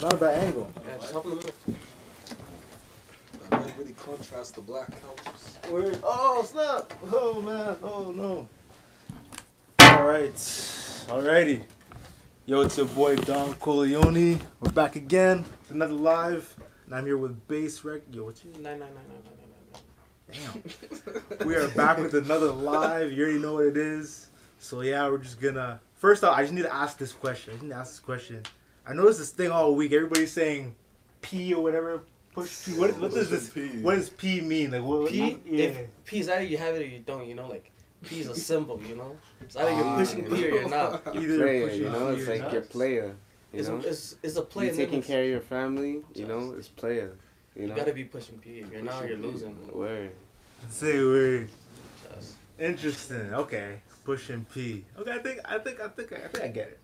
Not a bad angle. Yeah, just help in the. That really contrast the black couches. Word. Oh snap! Oh man! Oh no! All right, alrighty. Yo, it's your boy Donne Colioni. We're back again. It's another live, and I'm here with Base Rec. Yo, what's your Nine, nine, nine, nine, nine, nine, nine. Damn. we are back with another live. You already know what it is. So yeah, we're just gonna. First off, I just need to ask this question. I just need to ask this question. I noticed this thing all week. Everybody's saying P or whatever. Push P. What, what does this? P? What does P mean? Like what? P, Yeah. if P is either you have it or you don't, you know, like P is a symbol, you know. It's either you're ah. pushing P or you're not. Either You're player, pushing you know, P it's like not. your player. You It's, know, it's, it's a player. you and then taking care of your family. You know, it's player. You know? You gotta be pushing P. If you're not, you're losing. word. Say word. Just, Interesting. Okay. Pushing P. Okay, I think I think I think I think I get it.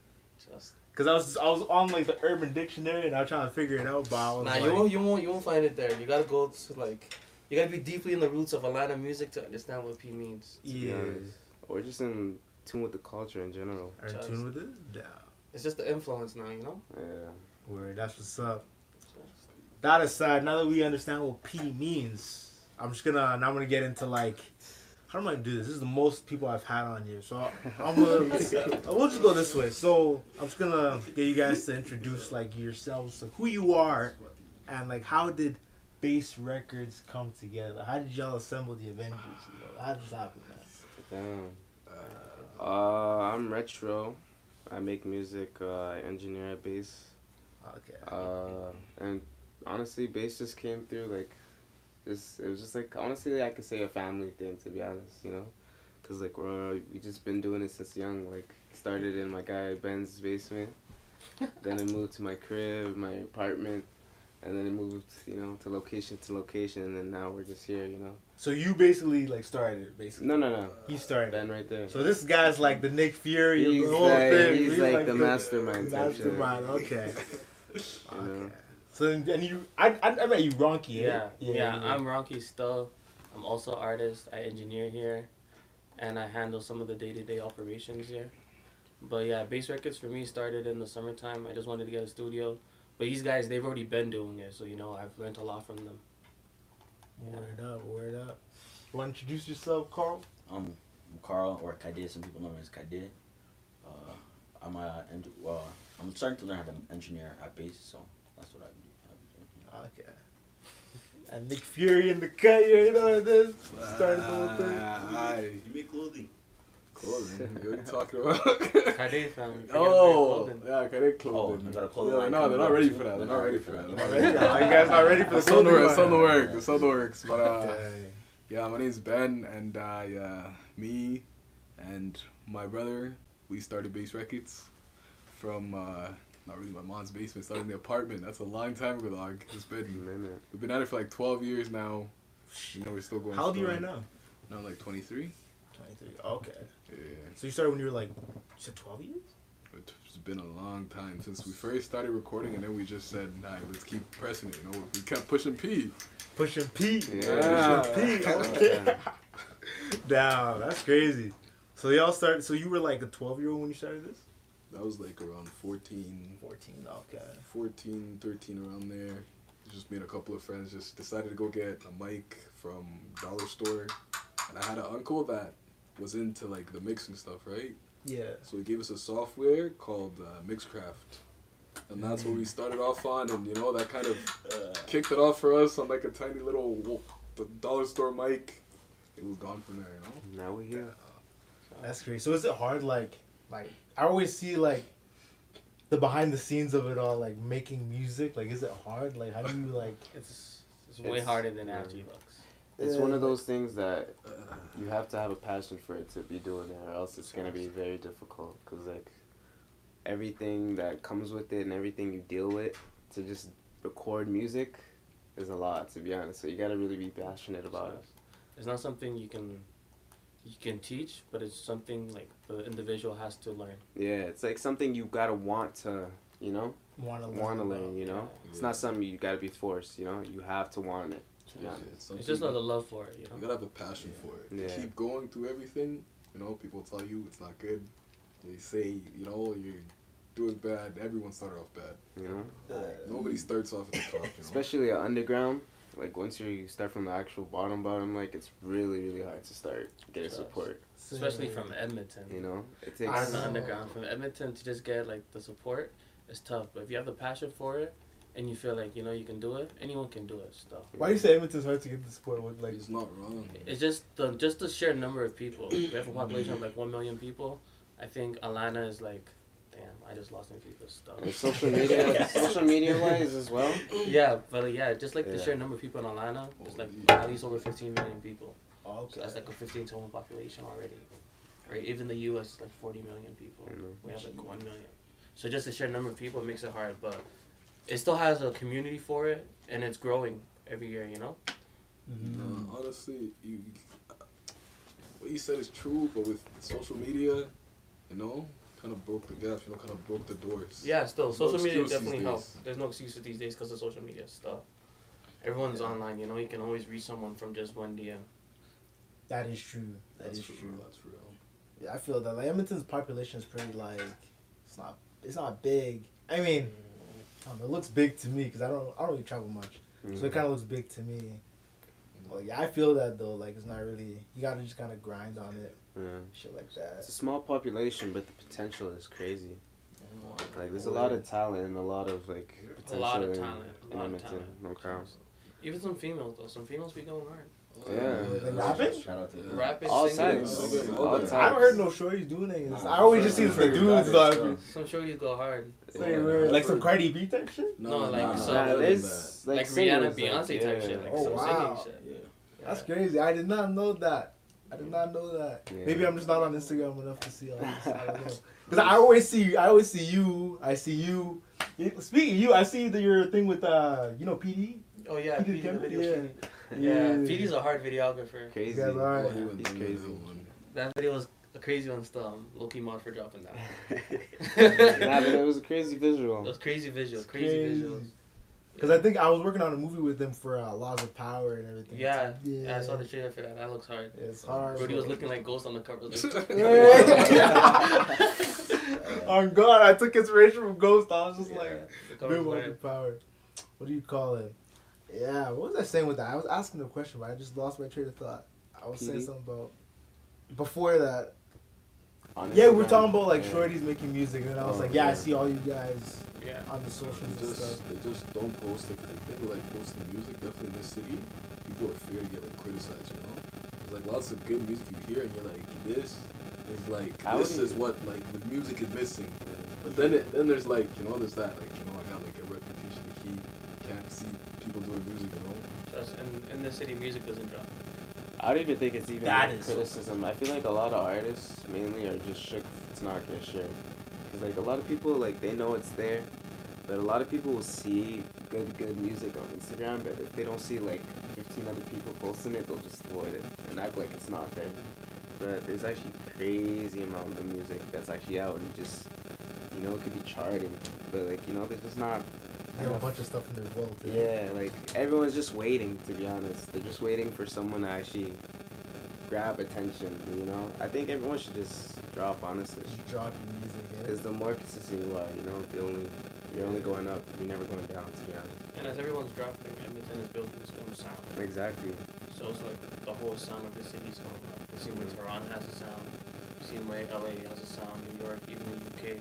just. Cause I was I was on like the Urban Dictionary and I was trying to figure it out, but I was Nah, like, you won't, you won't, you won't find it there. You gotta go to like, you gotta be deeply in the roots of Atlanta music to understand what P means. Yeah. Or just in tune with the culture in general. Are you in tune with it? Yeah. It's just the influence now, you know. Yeah. Word. That's what's up. That aside, now that we understand what P means, I'm just gonna now I'm gonna get into like how am I gonna do this? This is the most people I've had on here, so I'm gonna we'll just go this way. So I'm just gonna get you guys to introduce like yourselves, like who you are, and like how did Base Records come together? How did y'all assemble the Avengers? You? How did this happen? Man? Damn. Uh, I'm retro. I make music. Uh, I engineer at base. Okay. Uh, and honestly, base just came through like, just it was just like honestly, I could say a family thing to be honest, you know, cause like we're we just been doing it since young. Like started in my guy Ben's basement, then I moved to my crib, my apartment, and then it moved, you know, to location to location, and then now we're just here, you know. So you basically like started it, basically. No, no, no. He started. Ben right there. So this guy's like the Nick Fury of He's the whole like- thing. he's like the mastermind type shit. Mastermind. Okay. You okay. So and you, I, I, I met you, Ronky. Yeah, Yeah. yeah. I'm Ronky Stull. I'm also an artist. I engineer here, and I handle some of the day-to-day operations here. But yeah, Base Records for me started in the summertime. I just wanted to get a studio. But these guys, they've already been doing it, so you know I've learned a lot from them. Word up, word up. Want to introduce yourself, Carl? Um, I'm Carl or Kadir. Some people know me as Kadir. Uh, I'm a en- well. I'm starting to learn how to engineer at base, so that's what I do. I do. Okay. And Nick Fury in the cut, you know what it is? Started the whole thing. Aye. You make clothing. Clothing. What are you talking about? Kade family. oh, yeah, okay, they clothing. Oh, you got a clothing Yeah, no, they're not ready for that. They're not ready for that. They're not Ready? ready. You guys not ready for the It's on the clothing work. It's on the line? work. It's on the works. But uh, yeah, my name's Ben, and uh, yeah, me and my brother, we started Base Records from uh, not really my mom's basement, started in the apartment. That's a long time ago, dog. It's been Minute. we've been at it for like 12 years now. You know, we're still going. How old are you right now? No, like 23. 23. Okay. Yeah, So you started when you were like, you said 12 years? it's been a long time since we first started recording, and then we just said, "Nah, let's keep pressing it." You know, we kept pushing P. Pushing P. Yeah. Pushing P. Okay. Damn, that's crazy. So y'all started. So you were like a 12 year old when you started this? That was like around 14, 14. Okay. 14, 13 around there. Just me and a couple of friends just decided to go get a mic from dollar store, and I had an uncle that was into like the mixing stuff, right? Yeah. So he gave us a software called uh, Mixcraft, and that's what we started off on, and you know that kind of kicked it off for us on like a tiny little wo- dollar store mic. It was gone from there, you know. Now we're here. That's crazy. So is it hard? Like, like I always see like the behind the scenes of it all, like making music. Like, is it hard? Like, how do you like? It's it's way It's- harder than after you looks. It's Yeah. one of those things that you have to have a passion for it to be doing it, or else it's gonna be very difficult. Cause like everything that comes with it and everything you deal with to just record music is a lot, to be honest. So you gotta really be passionate about it. It's not something you can you can teach, but it's something like the individual has to learn. Yeah, it's like something you gotta want to, you know, Want to want to learn. You know, Yeah. it's not something you gotta be forced. You know, you have to want it. To Yeah, honest. something It's just you- the love for it, you You gotta have a passion for it. You Yeah. keep going through everything. You know, people tell you it's not good. They say, you know, you're doing bad, everyone started off bad. You know, Nobody starts off at the top. You know? especially underground. Like once you start from the actual bottom bottom, like it's really really hard to start getting Trust. support. Especially from Edmonton. You know, it takes Out takes. in the underground, from Edmonton to just get like the support, it's tough. But if you have the passion for it, and you feel like you know you can do it, anyone can do it. Stuff. Why do you say Edmonton's hard to get the support with like? it's not wrong. It's just the just the sheer number of people. We have a population of like one million people. I think Atlanta is like, damn, I just lost my people's stuff. And social media, social media wise as well. Yeah, but uh, yeah, just like the Yeah. sheer number of people in Atlanta, it's like Oh, at least over 15 million people. Oh, So that's like a 15 total population already. Right? Even the U.S. is like 40 million people. You know. We have like 1 million. So just the sheer number of people makes it hard, but it still has a community for it, and it's growing every year, you know? Mhm. Uh, honestly, you, what you said is true, but with social media, you know, kind of broke the gaps. You know, kind of broke the doors. Yeah, still, There's no social media definitely helps. There's no excuses these days because of social media stuff. Everyone's Yeah. online, you know? You can always reach someone from just one DM. That is true. That That's is true. true. That's real. Yeah, I feel that like, Edmonton's population is pretty like it's not it's not big. I mean, I it looks big to me because I don't I don't really travel much, so it mm-hmm. kind of looks big to me. Well, yeah, I feel that though. Like it's not really. You gotta just kind of grind on it, Yeah. shit like that. It's a small population, but the potential is crazy. Mm-hmm. Like there's a lot of talent and a lot of like A potential lot of in, talent. A in lot of talent. No crowd. Even some females, though. Some females be going hard. Yeah. Like rapping? Shout out to Yeah. Rapping, All singing. All All. I haven't heard no shorties doing it. I always just see the for dudes though. Some shorties go hard. It's like, weird. like some Cardi B type shit. No, like, nah, some- Nah, than like, Like, singers, Rihanna, Beyonce type shit. Like Oh, some wow. singing shit. Yeah. That's crazy. I did not know that. I did not know that. Yeah. Maybe I'm just not on Instagram enough to see all this. I don't know. Because I always see, I always see you. I see you. You- Speaking of you, I see the, your thing with uh, you know, PD. Oh, yeah. He did PD, the video yeah. PD. Yeah, PD's a hard videographer. Crazy. You guys are- Oh, He's crazy. that one. That video was a crazy one still. I'm low-key mod for dropping that. nah, but it was a crazy visual. It was crazy visuals, crazy, crazy. visuals. Because I think I was working on a movie with them for uh, Laws of Power and everything. Yeah, yeah. yeah, I saw the trailer for that. That looks hard. It's hard. Brody was looking like Ghost on the cover. Like, On God, I took inspiration from Ghost. I was just Yeah, like, the big Laws of Power. What do you call it? Yeah, what was I saying with that? I was asking a question, but I just lost my train of thought. I was saying something about before that. On Yeah, we're talking about like Yeah. shorties making music, and I was Oh, like, yeah, I see all you guys Yeah. on the socials They and just, stuff. they just don't post it. 'cause they think like posting music, definitely in this city, people are afraid to get like criticized, you know? There's like lots of good music you hear and you're like, this is like, I this wouldn't- is what like the music is missing. But then it, then there's like, you know, there's that, like, you know, I got like a reputation to keep, can't see people doing music, you know? Trust, in, in the city, music doesn't drop. I don't even think it's even That like is so criticism. I feel like a lot of artists mainly are just shook it's not gonna share. Cause like a lot of people like they know it's there, but a lot of people will see good good music on Instagram, but if they don't see like 15 other people posting it, they'll just avoid it and act like it's not there. But there's actually crazy amount of music that's actually out and just you know it could be charting, but like you know there's just not They have a bunch of stuff in their vault. eh? yeah, like everyone's just waiting to be honest. They're just waiting for someone to actually grab attention, you know? I think everyone should just drop honestly. Just drop? Because the more consistent you are, you know, the only you're only going up, you're never going down to be honest. And as everyone's dropping, Edmonton is building its own sound. Exactly. So it's like the whole sound of the city's going up. You see where mm-hmm. Toronto has a sound. You see where LA has a sound. New York, even the UK.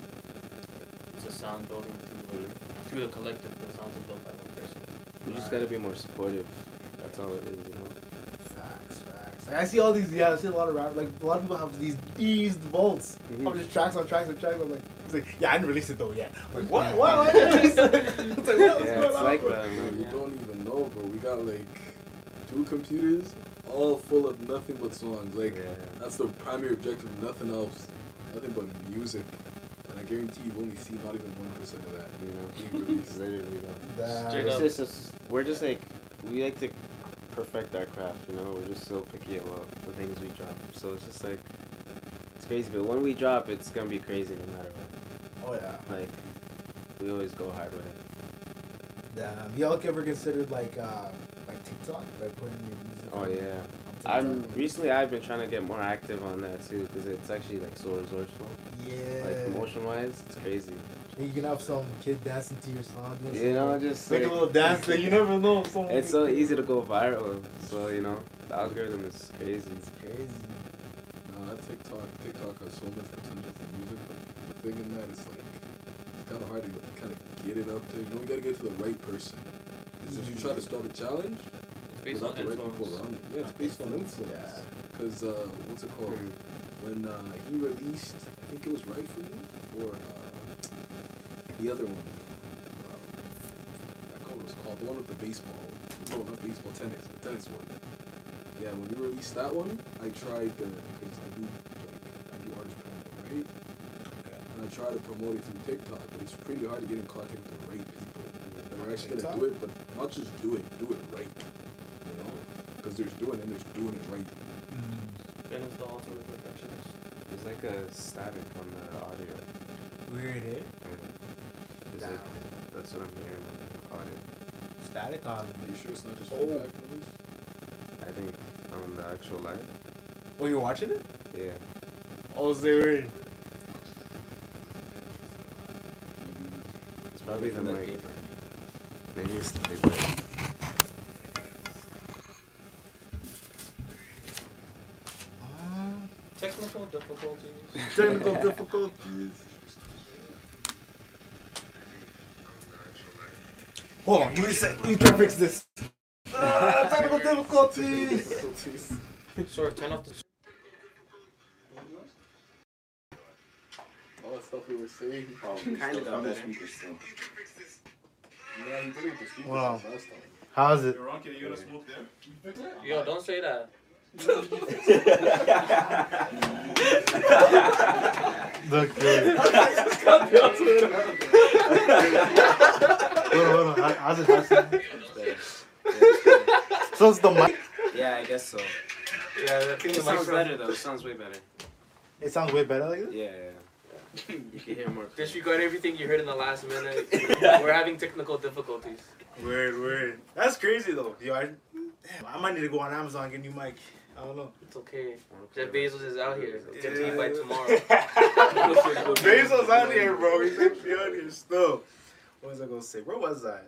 It's a sound building through, mm-hmm. through the collective. The sounds are built by one person. You just gotta be more supportive. That's all it is, you know. Facts, facts. Like, I see all these. Yeah, I see a lot of rap. Like a lot of people have these eased vaults Mhm. of just tracks on tracks on tracks. I'm like, it's like, yeah, I didn't release it though yet. I'm like, what? What? Why didn't you release it? It's like, what? Yeah, it's on, like bro? that, Man, man. you don't even know, bro. We got like two computers, all full of nothing but songs. Like Yeah. that's the primary objective. Nothing else. Nothing but music. And I guarantee you've only seen not even one percent of that. You know, being released. literally though. Damn. Straight up. just, just- we're just like we like to perfect our craft, you know. We're just so picky about the things we drop. So it's just like it's crazy. But when we drop, it's gonna be crazy no matter what. Oh yeah. Like we always go hard with it. Damn. Y'all ever considered like uh like TikTok, like putting your music? Oh on- yeah. I'm recently I've been trying to get more active on that too because it's actually like so resourceful. Yeah. Like promotion wise, it's crazy. You can have some kid dancing to your song. You know, something. just make like, a little dance. That you never know. if Someone it's so easy to go viral. So you know, the algorithm is crazy. It's crazy. Nah, TikTok, TikTok has so much potential for music, but the thing in that is like, it's kind of hard to kind of get it up there. You know, you gotta get to the right person. Because if you try to start a challenge It's based without on the right people around it, yeah, it's based on influence. Because uh, what's it called? When uh, he released, I think it was Right for You, or uh, the other one. Uh, I forgot what it was called. The one with the baseball. No, not baseball, tennis. The tennis one. Yeah, when we released that one, I tried uh, because I do like I do artist promo, right? And I try to promote it through TikTok, but it's pretty hard to get in contact with the right people that are actually gonna do it, but not just do it, do it right. You know, because there's doing it and there's doing it right. Ben is the ultimate perfectionist. There's like a static on the audio. Weird, eh? There's like, that's what I'm hearing on the audio. Static on. Are you sure it's not just Oh. feedback noise? I think on the actual live. Oh, you're watching it? Yeah. Oh, is there weird? It's probably the mic. paper. Maybe it's the paper. Technical difficulties. Technical difficulties. Hold on, give me a sec. Let me try to fix this. Ah, technical difficulties. Sort of turn off the. All that stuff we were saying. Kinda got on the speaker still. Yeah, you did it with the speakers Wow. last time. How's it? Ronky, you gonna smoke there? Yo, don't say that. Look good. Hold on, hold on. How- How's it? How's it? So it's the mic. Yeah, I guess so. Yeah, I think It sounds better though. It sounds way better. It sounds way better like this. Yeah, yeah. You can hear more. Disregard everything you heard in the last minute. We're having technical difficulties. Weird, weird. That's crazy though. Yo, I, damn, I might need to go on Amazon and get a new mic. I don't know. It's okay. Jeff Bezos is out here. Get to you by Yeah. tomorrow. Bezos out here, bro. He's actually out here still. What was I gonna say? Where was I?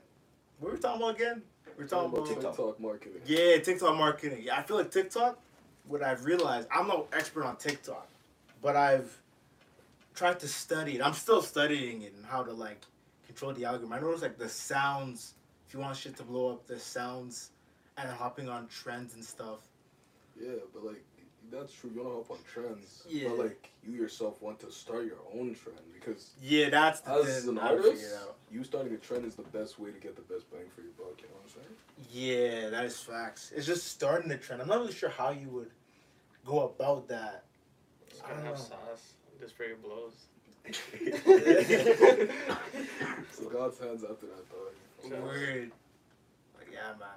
What were we talking about again? We were talking about TikTok. TikTok marketing. Yeah, TikTok marketing. Yeah, I feel like TikTok. What I've realized, I'm no expert on TikTok, but I've tried to study it. I'm still studying it and how to like control the algorithm. I noticed like the sounds. If you want shit to blow up, the sounds, and hopping on trends and stuff. Yeah, but like that's true. You don't help on trends. Yeah. But like you yourself want to start your own trend because Yeah, that's the as thing an artist, you starting a trend is the best way to get the best bang for your buck. You know what I'm saying? Yeah, that is facts. It's just starting the trend. I'm not really sure how you would go about that. Just I gonna don't have know. sauce. Just for your blows. So God's hands after that though. So- Weird. Like, yeah, man.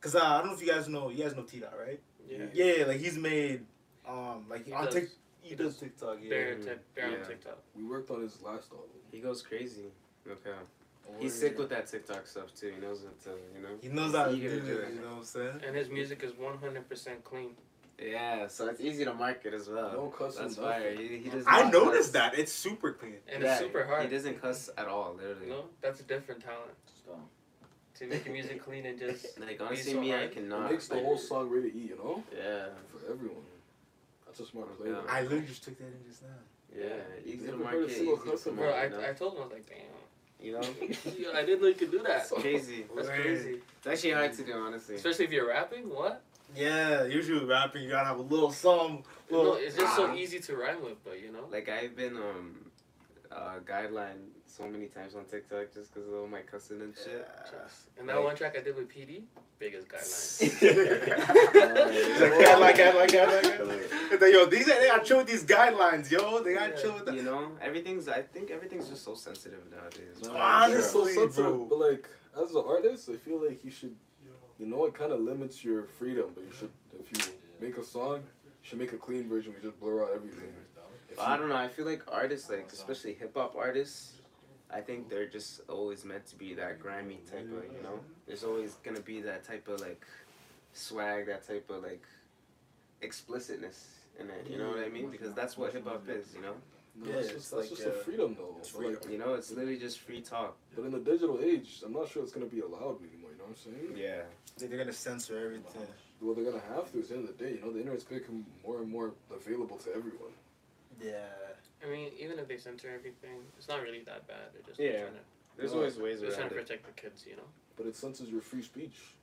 Cause uh, I don't know if you guys know. You guys know T Dot, right? Yeah. Yeah, like he's made, um, like He on does- Tik. He he does does TikTok. Yeah. Bear, tic- bear Yeah. on TikTok. We worked on his last album. He goes crazy. Okay. Word. He's sick with that TikTok stuff too. He knows it. To, you know. He knows how to do it. to do it. You know what I'm saying? And his music is 100% clean. Yeah, so it's easy to market as well. No cuss That's fire. He, he does I noticed cuss. that. It's super clean. And Yeah, it's super hard. He doesn't cuss at all, literally. No, that's a different talent. So, To make your music clean and just. Like honestly, so me, I cannot. it makes the whole song ready to eat. You know, Yeah, for everyone. That's a smart play. Yeah. I literally just took that in just now. yeah. Easy to market. Easy to cuss word. Bro. I. I told him, I was like, damn. You know, Yo, I didn't know you could do that. crazy. That's Word. crazy. It's actually hard to do, honestly. Especially if you're rapping. What? Yeah, usually with rapping, you gotta have a little song. No, it's just so ah. easy to rhyme with, but you know. Like I've been um, uh, guideline so many times on TikTok just because of all my cussing and shit. Just- And that Like- one track I did with PD, biggest guidelines. Like, guy, like, guy, like, guy, like, guy. It's like, Yo, these they gotta chill with these guidelines, yo. They gotta Yeah. chill with that. You know, everything's. I think everything's just so sensitive nowadays. No, It's ah, so Honestly, sensitive, bro. but like as an artist, I feel like you should, you know, it kind of limits your freedom. But you should, if you make a song, you should make a clean version. We just blur out everything. If I don't know. I feel like artists, like especially hip hop artists, I think they're just always meant to be that grimy type of. You know, there's always gonna be that type of like swag, that type of like explicitness in it. You know what I mean? Because that's what hip hop is. You know, No, Yeah, that's it's just, that's like, just a uh, freedom though. it's But, like, You know, it's literally just free talk. but in the digital age, I'm not sure it's gonna be allowed anymore. You know what I'm saying? Yeah. They're gonna censor everything. Well, they're gonna have to. At the end of the day, you know, the internet's become more and more available to everyone. Yeah. I mean, even if they censor everything, it's not really that bad. They're just Yeah. trying to, There's No, always ways they're trying around to it. protect the kids, you know. But it censors your free speech.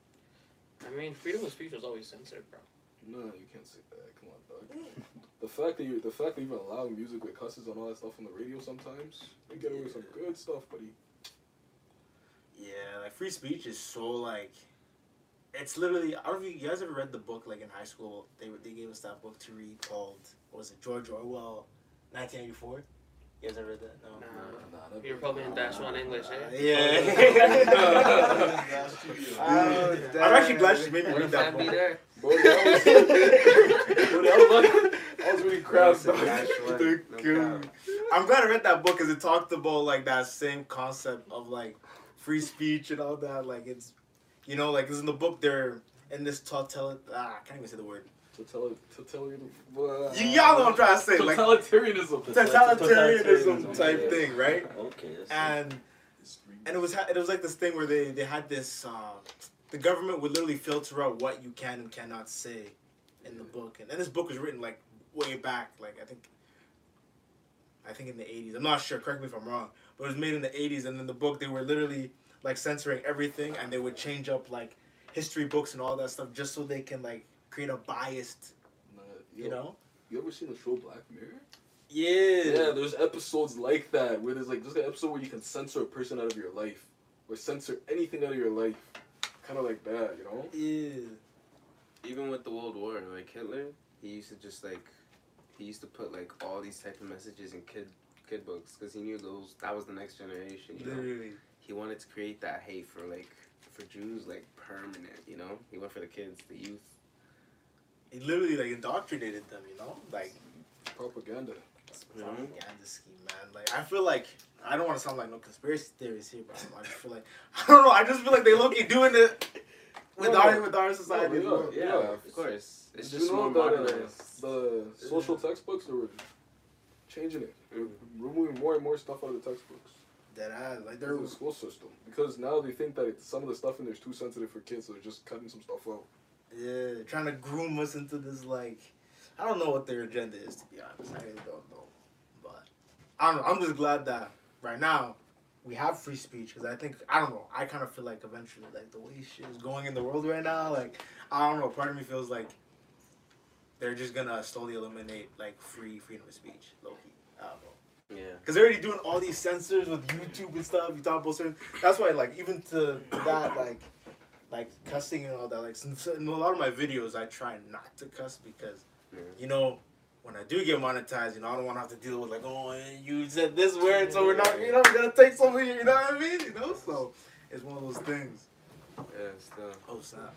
I mean, freedom of speech was always censored, bro. No, you can't say that. Come on, dog. The fact that you, the fact that you even allow music with cusses and all that stuff on the radio sometimes, you get away with some good stuff, buddy. Yeah, like free speech is so like, it's literally. I don't know if you guys ever read the book like in high school. They they gave us that book to read called what was it George Orwell, 1984. You guys ever read that? No. Nah. Nah, that You're probably in dash one English, eh? yeah. Oh, I'm actually glad she made me read that fan be book. there? Bro, that was, that was I was really crass, Bro, dog. it's a dash one. The No coup. cap. I'm glad I read that book because it talked about like that same concept of like free speech and all that. Like it's, you know, like 'cause in the book they're in this total. Ah, I can't even say the word. Total- Totalitarian. uh, You, y'all know what I'm trying to say. Like Totalitarianism. totalitarianism type Yeah. thing, right? Okay. That's And and it was ha- it was like this thing where they they had this. Um, the government would literally filter out what you can and cannot say in the book, and, and this book was written like way back, like I think. I think in the 80s. I'm not sure. Correct me if I'm wrong. But it was made in the 80s, and in the book they were literally like censoring everything, and they would change up like history books and all that stuff just so they can like create a biased, Nah, you know? You ever seen the show Black Mirror? Yeah. Yeah, there's episodes like that where there's like there's an episode where you can censor a person out of your life or censor anything out of your life, kind of like that, you know? Yeah. Even with the World War, like Hitler, he used to just like, he used to put like all these type of messages in kid kid books because he knew those that was the next generation. You know, Literally. he wanted to create that hate for like for Jews like permanent. You know, he went for the kids, the youth. He literally like indoctrinated them, you know? Like Propaganda. Propaganda scheme, man. Like I feel like I don't want to sound like no conspiracy theories here, but I just feel like I don't know. I just feel like they look doing it with No, our with our society. as yeah. Yeah, Yeah. of course. It's Did just you know more that, uh, modernized. The social textbooks they were changing it, they were removing more and more stuff out of the textbooks. That I like They're they're the school system because now they think that it's, some of the stuff in there is too sensitive for kids, so they're just cutting some stuff out. Yeah trying to groom us into this like I don't know what their agenda is to be honest. I really don't know, but I don't know. I'm just glad that right now we have free speech because I think I don't know. I kind of feel like eventually like the way shit is going in the world right now, like I don't know. Part of me feels like they're just gonna slowly eliminate like free freedom of speech, low key. I don't know. yeah. Because they're already doing all these censors with YouTube and stuff. You talk about certain. That's why, like, even to that, like, like cussing and all that. Like, since in a lot of my videos, I try not to cuss because, Yeah. you know, when I do get monetized, you know, I don't want to have to deal with like, oh, eh, you said this word, so we're not, you know, we're gonna take some of you. You know what I mean? You know, so it's one of those things. Yeah, still. Oh snap!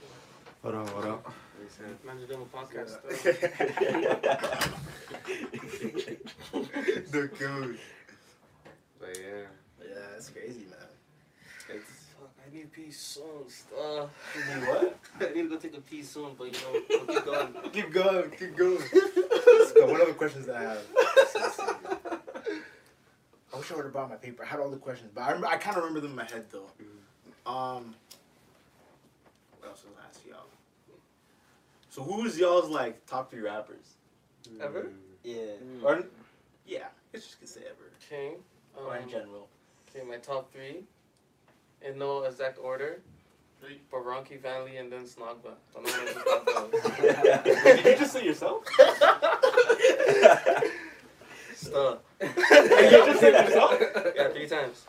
Hold on, hold on. Makes sense. Man's doing a podcast. the code. But yeah, Yeah, that's crazy, man. it's Fuck, I need to pee soon. Stuff. You need what? I need to go take a pee soon, but you know, we'll keep going. Keep going, keep going. Let's go. What other questions I have? I wish I would have brought my paper. I had all the questions, but I, remember, I kind of remember them in my head though. Um, what else was I ask y'all? So who's y'all's like top three rappers? Ever? Mm. Yeah. Mm. Or yeah, I guess you could say ever. Okay. or in Um, general. okay, my top three. In no exact order. Baranki family and then Snogba. So no one knows who Snogba is. Did you just say yourself? Stuff. Did you just say yourself? Yeah, three times.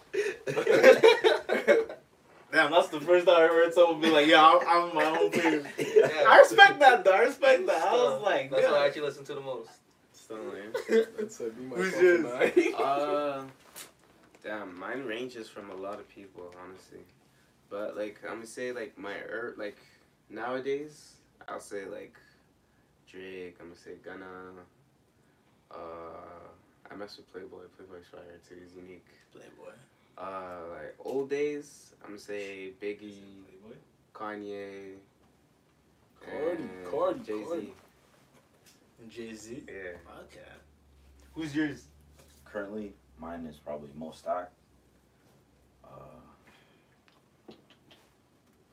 Damn, that's the first time I ever heard someone be like, "Yeah, I'm, I'm my own favorite." Yeah. I respect that, though. I respect that. I was like, That's yeah. what I actually listen to the most. Still lame. That's uh, me, Who's myself, yours? and I. Uh, damn, mine ranges from a lot of people, honestly. But like, I'm gonna say like my er, like nowadays, I'll say like Drake. I'm gonna say Gunna. Uh, I mess with Playboy. Playboy's fire too. He's unique. Playboy. Uh, like old days, I'm gonna say Biggie, Kanye, Cardi, and Cardi, Jay Z. Cardi. And Jay Z. Yeah. Okay. Who's yours? currently, mine is probably most stack. Uh,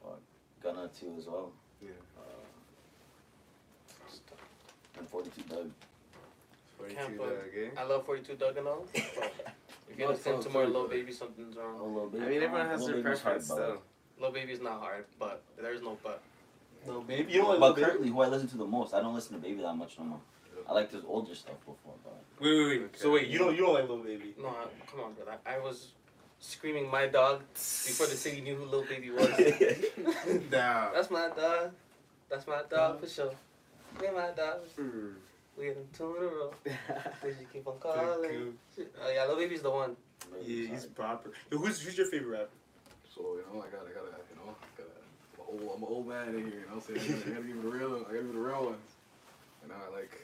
fuck, Gunna too as well. Yeah. Uh, and 42 Dugg. 42 Dugg, eh? I love 42 Dugg and all. If you listen to so more Lil Baby, something's Oh, wrong. little baby. I mean, everyone has Lil their Baby's preference, but- though. Lil Baby's not hard, but there's no but. No, baby. You don't like But Lil Baby? currently, who I listen to the most, I don't listen to Baby that much no more. I liked his older stuff before, but Wait, wait, wait. So wait, you don't you don't like Lil Baby? No, I, come on, bro. I was screaming my dog before the city knew who Lil Baby was. Nah. That's my dog. That's my dog for sure. We my dog. Mm. We in two in a row. Did you keep on calling? Oh yeah, Lil Baby's the one. Yeah, he's proper. Yo, who's who's your favorite rapper? So you know, I gotta, I gotta, you know, I gotta. I'm an old, I'm an old man in here. You know, what I'm saying I gotta give it the real, one. I gotta give it the real ones. And I like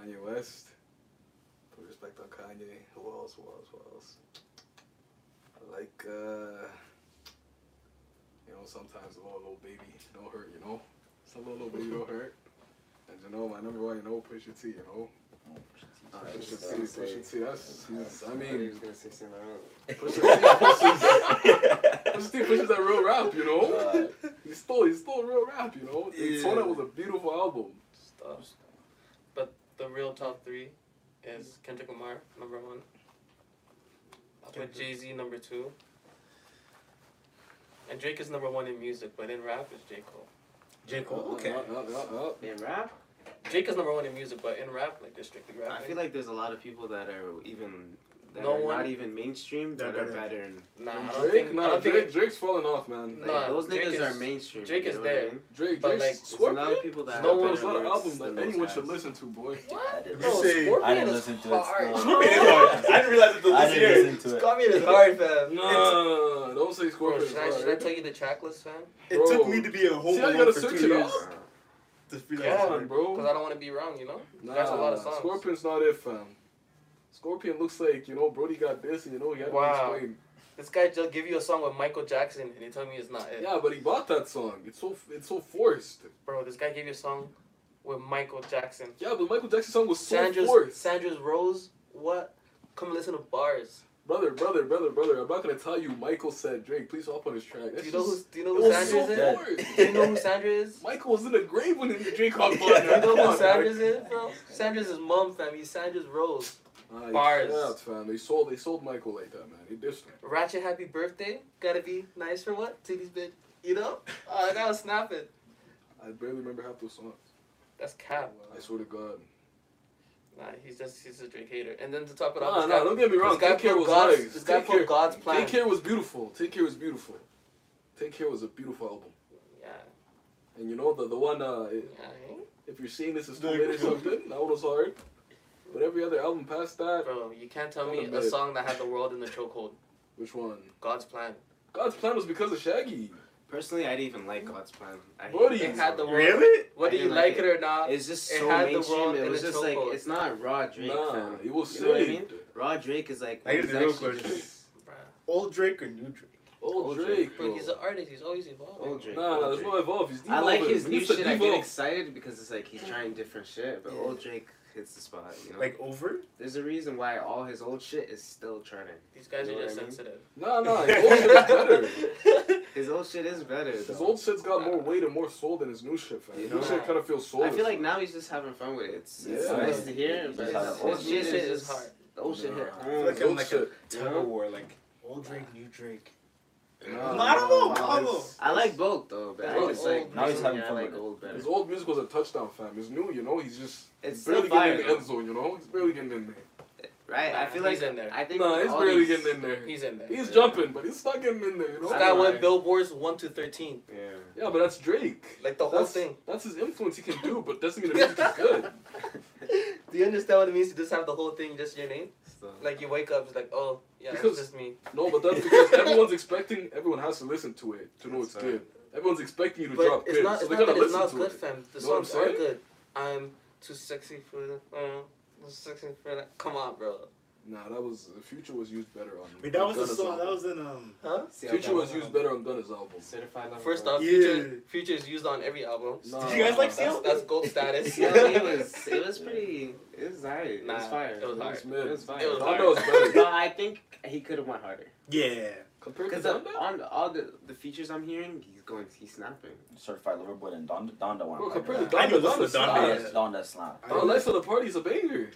Kanye West. Put respect on Kanye. Who else? Who else? Who else? I like, uh, you know, sometimes a little, little baby don't hurt. You know, some little, little baby don't hurt. And you know, my number one, you know, Pusha T. You know, Oh, I Pusha was T. gonna say- Pusha T. That's, he's, I he mean. was gonna say something. Pusha T pushes, Pusha T pushes that real rap, you know. Uh, He stole, he stole real rap, you know. Yeah. Daytona was a beautiful album. Stop, But the real top three is Kendrick Lamar, number one. I'll put Jay Z number two. And Drake is number one in music, but in rap is J. Cole. J Cole. Okay. Uh, uh, uh, uh. In rap, Drake is number one in music, but in rap, like they're strictly rapping. I feel like there's a lot of people that are even that No are one- not even mainstream that They're better. better. Nah, I don't Drake, think. I nah, don't Drake, think. Drake's falling off, man. Like, Nah, those Drake niggas is- are mainstream. Drake you is know what I there. mean? Drake, But, Drake's like, There's a lot Scorpion. of people that No have one- There's a better lot of lyrics albums that than anyone guys. should listen to, boy. I didn't, You Bro, say- Scorpion I didn't listen to it. hard. I didn't realize it till this year. listen to it. Scorpion is hard, fam. Nah, don't say Scorpion. should I, should I tell you the track list, fam? It took me to be a home See how you alone gotta for search two it years up? to feel Yeah, like bro. Because I don't want to be wrong, you know? Nah, There's a lot of songs. Scorpion's not it, fam. Scorpion looks like, you know, Brody got this, and you know, he had Wow. to explain. This guy just give you a song with Michael Jackson and you tell me it's not it. Yeah, but he bought that song. It's so, it's so forced. Bro, this guy gave you a song with Michael Jackson. Yeah, but Michael Jackson's song was so Sandra's forced. Sandra's Rose, what? Come listen to bars. Brother, brother, brother, brother. I'm not gonna tell you. Michael said Drake. Please hop on his track. Do you know who just, do you know who was Sandra's so is? dead. forced. Do you know who Sandra is? Michael was in the grave when Drake hopped on. Do you know who on, Sandra's is, bro? Sandra's his mom, fam. He's Sandra's Rose. Nah, you Bars. capped, fam. They sold, they sold Michael like that, man. He dissed him. Ratchet Happy Birthday. Gotta be nice for what? Titties bitch. You know? Oh, I gotta snap it. I barely remember half those songs. That's cap. I swear to God. Nah, he's just he's a Drake hater. And then to top it off, Nah, this nah, guy- don't get me wrong. Take Care was God's, nice. This guy Take put Care, God's plan. Take Care was beautiful. Take Care was beautiful. Take Care was a beautiful album. Yeah, And you know the the one uh, it, yeah. if you're seeing this is too Like- late or something, that one was hard. But every other album past that, Bro, you can't tell me Kinda a mid. song that had the world in the chokehold. which one? God's plan. God's plan was because of Shaggy. Personally, I didn't even like God's plan. I hate Buddy. that It had the song. world. Really? Whether I you like like it or not, It's just It so had the mainstream. world It was just like chokehold. it's not raw Drake. nah, fam. it was You know what I mean? Raw Drake is like I guess he's the real actually question. just bruh. Old Drake or new Drake? Old, Old Drake, Drake, bro. Bro, he's an artist. He's always evolving. old Drake. Nah, nah, there's Drake. no evolve. He's I like his new needs shit. I get excited because it's like he's trying different shit, but Yeah. old Drake hits the spot. You know, Like over? there's a reason why all his old shit is still trending. These guys You know are just what I mean? sensitive. no, nah, his old shit is better. His old shit is better. His though. old shit's got more weight and more soul than his new shit, fam. You His new shit kind of feels soulless. I feel like now he's just having fun with it. It's, it's Yeah. nice to hear, He but his old shit shit is is hard. The old shit hit Nah. I feel like His I'm old like a tug of war, like old Drake, new Drake. Nah, I don't know, nah, I like both though, but I just like old- Now he's having personally, I fun like with it. old better. His old music was a touchdown, fam. His new, you know, he's just It's barely fire, getting in the end zone, you know? He's barely getting in there. right? I Nah, feel like he's in there. I think Nah, he's barely these- getting in there. He's in there. He's Yeah. jumping, but he's not getting in there, you know? This I guy know, won right? billboards one to thirteen. Yeah. Yeah, but that's Drake. Like the whole That's, thing. that's his influence he can do, but doesn't mean the music is good. Do you understand what it means to just have the whole thing just your name? So, Like you wake up, it's like, oh yeah, Because- it's just me. No, but that's because everyone's expecting, everyone has to listen to it to know it's right. good. Everyone's expecting you to But drop it's hits, not. so It's they not gotta that it's not to good, it. fam. The Know songs are good. I'm too sexy for the. Uh, too sexy for that. Come on, bro. Nah, that was Future was used better on. Wait, that was the Gunna's song. That album. was in um. Huh? Future was used better on Gunna's album. Certified lover First boy. off, Yeah. Future, Future is used on every album. Nah. Did you guys like That's, that's gold status. CLB was it was pretty it was alright. It was Nah, fire. it was It hard. was mid. It was fire. It was Donda hard. was better. no, I think he could have went harder. Yeah. Compared to Because Donda? on all the the features I'm hearing, he's going, he's snapping. Certified Lover Boy and Donda, Donda one. Bro, compared to that. I know Donda, this Donda was Donda. Slaps. yes, Donda slap. Our Life of the Party's a banger.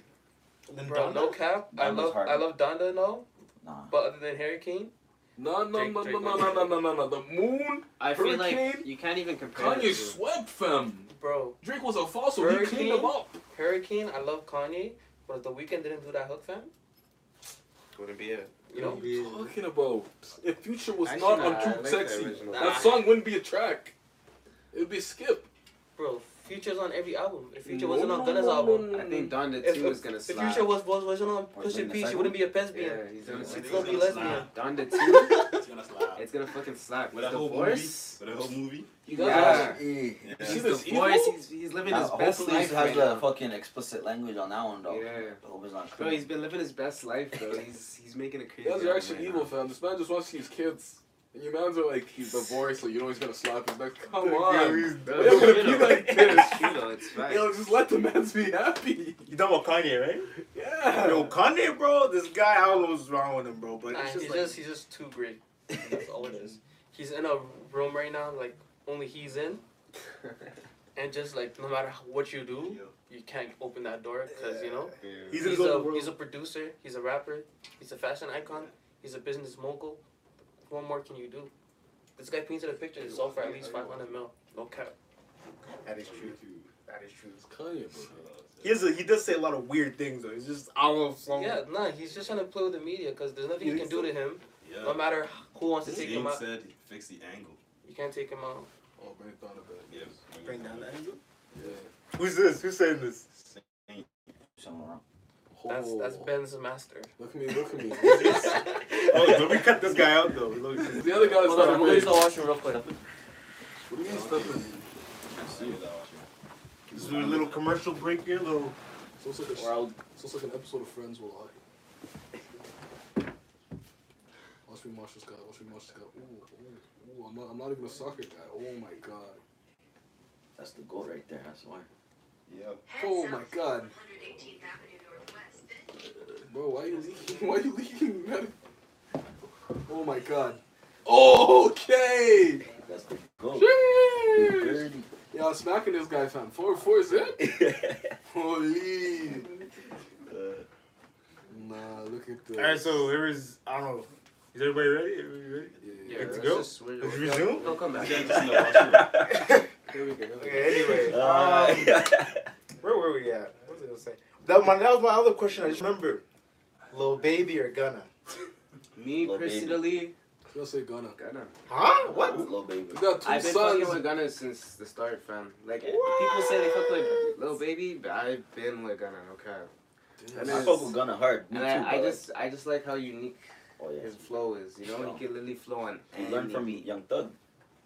Then Bro, no cap. I love hard. I love Donda no, Nah. but other than Hurricane, No, no, Drake- no, no, Drake no, no, no, no, no, no. The Moon, I feel like Hurricane? you can't even compare. Kanye swept fam. bro. Drake was a fossil. He cleaned Hurricane? him up. Hurricane, I love Kanye, but if the Weeknd didn't do that hook, fam, Wouldn't be it. you know. What are you talking about? If Future was Actually, not nah, on Too like Sexy, original. That song wouldn't be a track. It would be a skip. Bro, Future's on every album. If Future No, wasn't no, on Gunna's no, album, I think Donda if, 2 is if, gonna slap. if. Future was, was wasn't on Or Push bring P, she wouldn't be a lesbian. Yeah, he's gonna, It's She'd gonna still be slap. lesbian. Donda 2, It's gonna slap. it's gonna fucking slap. With His that whole divorce. movie. With the whole movie. You guys Yeah. watch-. Yeah. see His this divorce, evil? he's, he's living Now, his best hopefully life he has right the now. fucking explicit language on that one though. Yeah. I hope it's not Bro, he's been living his best life, bro. He's he's making it crazy. You guys are actually evil, fam. This man just wants to see his kids. And you mans are like, he's divorced, so you know he's gonna slap his back. Come Yeah, on. he's- Bro, Why you gonna you be like this? it's true though, it's fine. Yo, just let the mans be happy. You talking about Kanye, right? Yeah. Yo, Kanye, bro, this guy, I don't know what's wrong with him, bro. But Nah, it's he's just like, just he's just too great. That's all it is. He's in a room right now, like only he's in, and just like no matter what you do, you can't open that door because you know Yeah. he's he's, in his own a world. he's a producer, he's a rapper, he's a fashion icon, he's a business mogul. What more can you do? This guy painted a picture that sold for at least five hundred mil. No cap. that is true. That is true. It's Kanye, bro. He has a, he does say a lot of weird things though. He's just I don't know. Some, Yeah, nah, he's just trying to play with the media because there's nothing you You can think do to him. Yeah. No matter who wants to take him Zane out, said he fixed the angle. you can't take him out. Oh, bring it down a bit. Yeah. Bring down the angle. Yeah. Who's this? Who's saying this? Something wrong. That's that's Oh. Ben's master. Look at me, look at me. oh, let me cut this guy out though. Look, the other guy's Hold not on, a I'm going big. to the washroom real quick. What do you mean stepping? This is a little commercial break here, little. So it's like a, Or I'll so it's like an episode of Friends will I. Watch me watch this guy. Watch me watch this guy. Ooh, ooh, ooh. I'm not. I'm not even a soccer guy. Oh my god. That's the goal right there. That's why. Yeah. Oh my god. Bro, why are you leaking? Why are you leaking, man? Oh my god. Okay. That's the goal. Jeez. Dirty. Yeah, I'm smacking this guy, fam. Four, four is it? Holy. Nah, look at this. All right, so here is I don't know. Is everybody ready? Everybody ready? Yeah, Yeah, Good to let's go? we're- Let's we're- resume? No, come back. He's just in the washroom. Here we go. here we go. Okay. Anyway, Uh, um, where were we at? What was I gonna say? That, my, that was my other question. I just remember. Lil Baby or Gunna? Me Lil Baby. personally, I'm gonna say Gunna. Gunna. Huh? What? Little baby. You got two I've been fucking with. Gunna since the start, fam. Like What? people say they fuck with Lil Baby, but I've been with Gunna. Okay. Damn. I fuck with Gunna hard. Me And too. I, I just, I just like how unique Oh yeah. his flow is. You know, Sure. he can literally flow on. You learn from anything, Young Thug.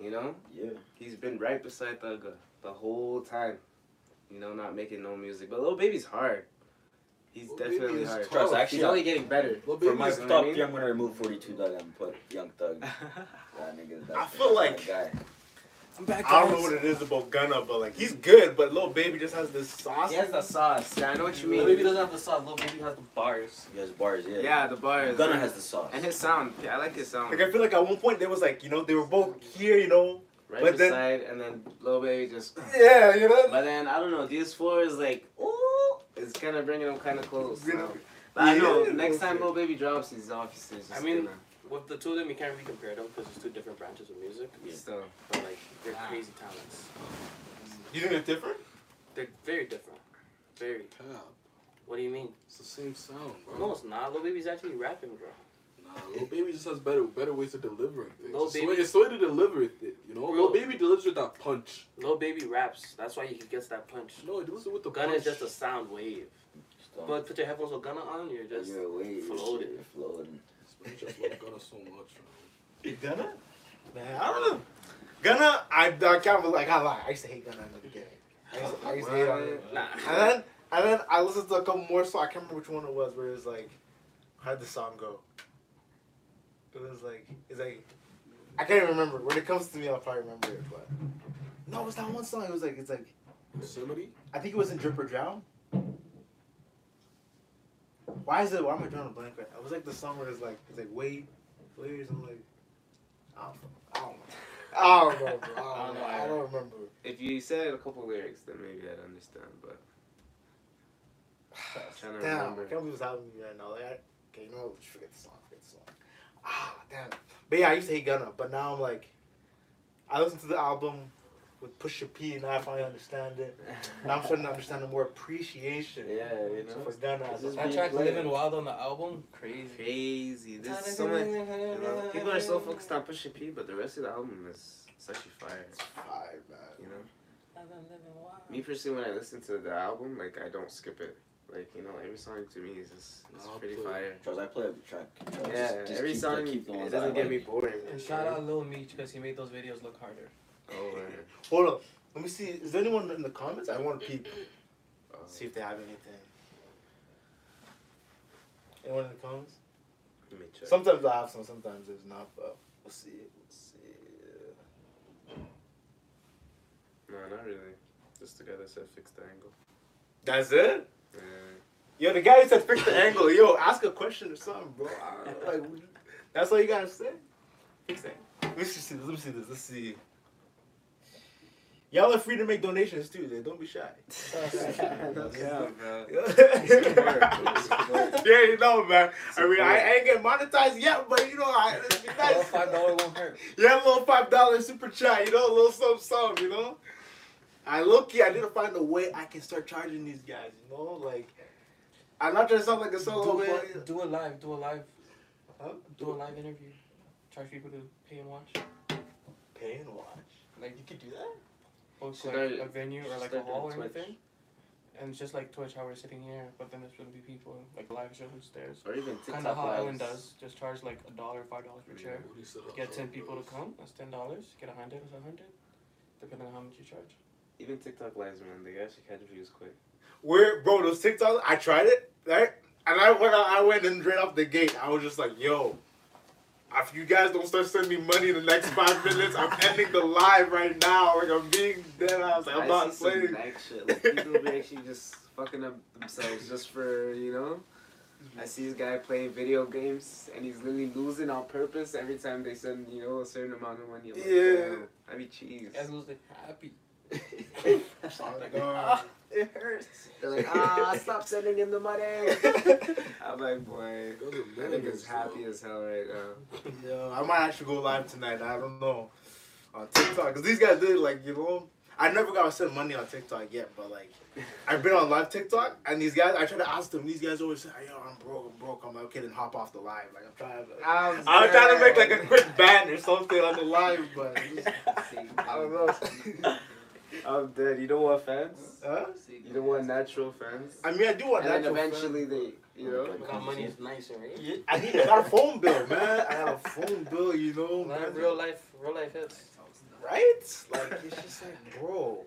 You know, Yeah. he's been right beside Thugga the whole time. You know, not making no music, but Lil Baby's hard. He's Lil definitely is hard. Trust, actually, He's only getting better. Lil For Baby my is you know top what I mean? three, I'm gonna remove 42 Dugg and put Young Thug. That nigga. That, I feel like- that guy. I'm back. I don't know what it is about Gunna, but like he's good, but Lil Baby just has this sauce. He has the sauce. Yeah, I know what you Lil mean. Baby doesn't have the sauce. Lil Baby has the bars. He has bars. Yeah. Yeah, the bars. Gunna has the sauce. And his sound. Yeah, I like his sound. Like I feel like at one point they was like, you know, they were both here, you know. Right but then- beside, and then Lil Baby just. Yeah, you know. But then I don't know. DS4 is like, ooh, it's kind of bringing them kind of close. You now. know? But I know Yeah. next time Lil Baby drops, he's obviously just I mean- gonna With the two of them, you can't really compare them because it's two different branches of music. Yeah. So, But like, they're crazy talents. You think they're different? They're very different. Very. Cap. What do you mean? It's the same sound, bro. No, it's not. Lil Baby's actually rapping, bro. Nah, Lil Baby just has better better ways of delivering things. Lil it's, the Baby- way, it's the way to deliver it, you know? Bro. Lil Baby delivers with that punch. Lil Baby raps. That's why he gets that punch. No, he delivers it with the Gunna punch. is just a sound wave. Still. But put your headphones with Gunna on, you're just. You're way floating. You're floating. I just love Gunna so much, man. Gunna? Man, I don't know. Gunna, I, I can't believe, like, I lie. I used to hate Gunna in the beginning. I used to, I used to hate on him. Nah. And then, and then I listened to a couple more, so I can't remember which one it was, where it was like, How'd the song go? It was like it's like I can't even remember. When it comes to me, I'll probably remember it. But no, it's not one song. It was like it's like Yosemite? I think it was in Drip or Drown. Why is it? Why am I drawing a blank right now? It was like the song where it's like it's like wait, wait, or something like I don't, I don't know. I don't know, bro. I don't know. I don't remember. If you said a couple lyrics, then maybe I'd understand. But trying to Damn, I remember. can't believe what's happening to me right now. Like, I, okay, you know what? Forget the song. Forget the song. Ah, damn. But yeah, I used to hate Gunna, but now I'm like, I listened to the album with Pushing P, and now I finally understand it. Now I'm starting to understand the more appreciation Yeah, you know. for Gunna. It's just That track played. "Living Wild" on the album, crazy. Crazy. There's so much. You know, people are so focused on Pushing P, but the rest of the album is it's actually fire. Fire, man. You know. Me personally, when I listen to the album, like I don't skip it. Like you know, every song to me is just it's I'll pretty play- fire. Charles, I play every track. Charles, Yeah, just- just every keep song keep the ones it doesn't get like. me boring. And shout out Lil Meech because he made those videos look harder. Oh, right. Hold up. Let me see. Is there anyone in the comments? I want to peep. Oh. See if they have anything. Anyone in the comments? Let me check. Sometimes I have some, sometimes there's not, but we'll see. We'll see. No, not really. Just the guy that said fix the angle. That's it? Yeah. Yo, the guy who said fix the angle. Yo, ask a question or something, bro. I don't know, like, that's all you gotta say. Fix it. Let me see this. Let me see this. Let's see. Y'all are free to make donations too. Then don't be shy. yeah, bro. yeah, you know, man. I mean, I ain't getting monetized yet, but you know, I, it's Little nice. five dollar won't hurt. Yeah, a little five dollar super chat, you know, a little something, something, you know. I look, I need to find a way I can start charging these guys, you know, like. I'm not trying to sound like a solo, Do but. Do it live. Do a live. Huh? Do a live interview. Charge people to pay and watch. pay and watch. Like You could do that. book like I a venue or like a hall or doing anything. And it's just like Twitch, how we're sitting here, but then there's gonna be people like live shows upstairs. Or even Kind of how Ellen does. Just charge like a dollar, five dollars per chair. What do you say about Get ten people to come. That's ten dollars. Get a hundred. That's a hundred. Depending on how much you charge. Even TikTok lives, man. They actually catch views quick. Where, bro, those TikToks, I tried it, right? And I went, I went and right off the gate. I was just like, yo, if you guys don't start sending me money in the next five minutes, I'm ending the live right now. Like, I'm being dead. I was like, I'm I not see some playing. nice shit. Like people be actually just fucking up themselves just for you know. I see this guy playing video games and he's literally losing on purpose every time they send you know a certain amount of money. I'm like, Yeah. I be cheese. Guys lose it happy. My like, God. it hurts. They're like, ah, stop sending him the money. I'm like, boy, Those are I think millions, it's happy as hell right now. Yo, I might actually go live tonight. I don't know on TikTok because these guys did like you know. I never got to send money on TikTok yet, but like I've been on live TikTok and these guys. I try to ask them. These guys always say, "Yo, I'm broke. I'm broke." I'm like, "Okay, then hop off the live." Like I'm trying to. I'm, I'm trying to make like a quick ban or something on the live, but I don't know. I'm dead. You don't want fans? Huh? You don't want natural fans? I mean, I do want And then natural eventually fans. they, you know. Got money is nicer, right? Yeah, I need. I got a phone bill, man. I have a phone bill. You know, Not man. real life, real life hits. right? Like it's just like, bro.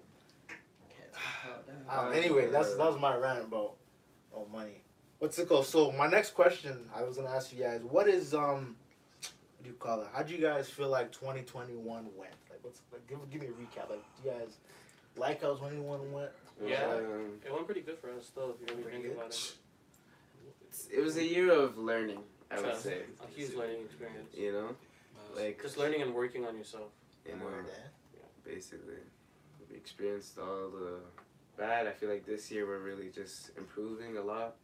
Um, anyway, that's that was my rant about oh money. What's it called? So my next question, I was gonna ask you guys, what is um, what do you call it? How do you guys feel like 2021 went? Like, what's like? Give, give me a recap. Like, do you guys like how 21 went? Yeah. Um, It went pretty good for us, still. If you really think good. about it. it was a year of learning, I would Trust. say. A huge learning experience. You know, like Just learning and working on yourself. you know, Word, basically, we experienced all the bad. I feel like this year we're really just improving a lot.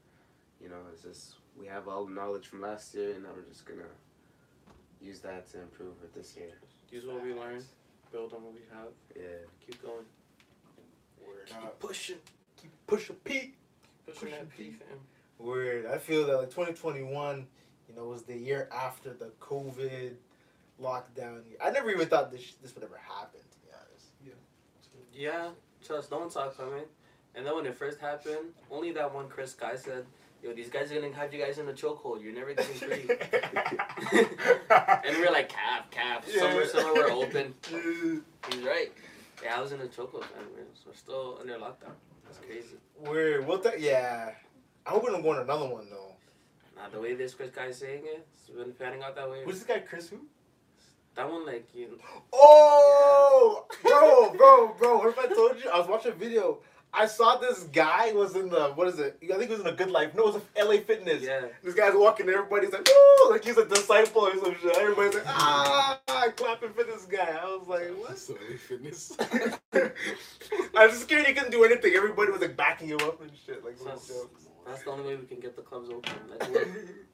You know, it's just we have all the knowledge from last year, and now we're just gonna use that to improve it this year. Use what we learned, build on what we have, Yeah. keep going. Word. Keep pushing. keep pushing Pete. Pushing that pushing P, fam. Word. I feel that like 2021, you know, was the year after the COVID lockdown. I never even thought this this would ever happen. To be honest. Yeah. Yeah, trust. No one saw it coming. And then when it first happened, only that one Chris guy said, "Yo, these guys are gonna have you guys in a chokehold. You're never getting free." and we are like, "Cap, cap. Somewhere, Yeah. somewhere we're open." He's right. Yeah, I was in a chokehold, man. We're, still under lockdown. That's crazy. Weird. What the? Yeah. I hope we don't go on another one though. Nah, the way this Chris guy is saying it, it's been panning out that way. Who's this guy, Chris? Who? That one, like, you Oh, bro, bro, bro. What if I told you? I was watching a video. I saw this guy was in the what is it? I think it was in a Good Life. No, it was a LA Fitness. yeah. This guy's walking. Everybody's like, "Woo!" Like he's a disciple or some shit. Everybody's like, "Ah!" clapping for this guy. I was like, "What?" So LA Fitness. I was scared he couldn't do anything. Everybody was like backing him up and shit. Like, that's, jokes. that's the only way we can get the clubs open. Like, look,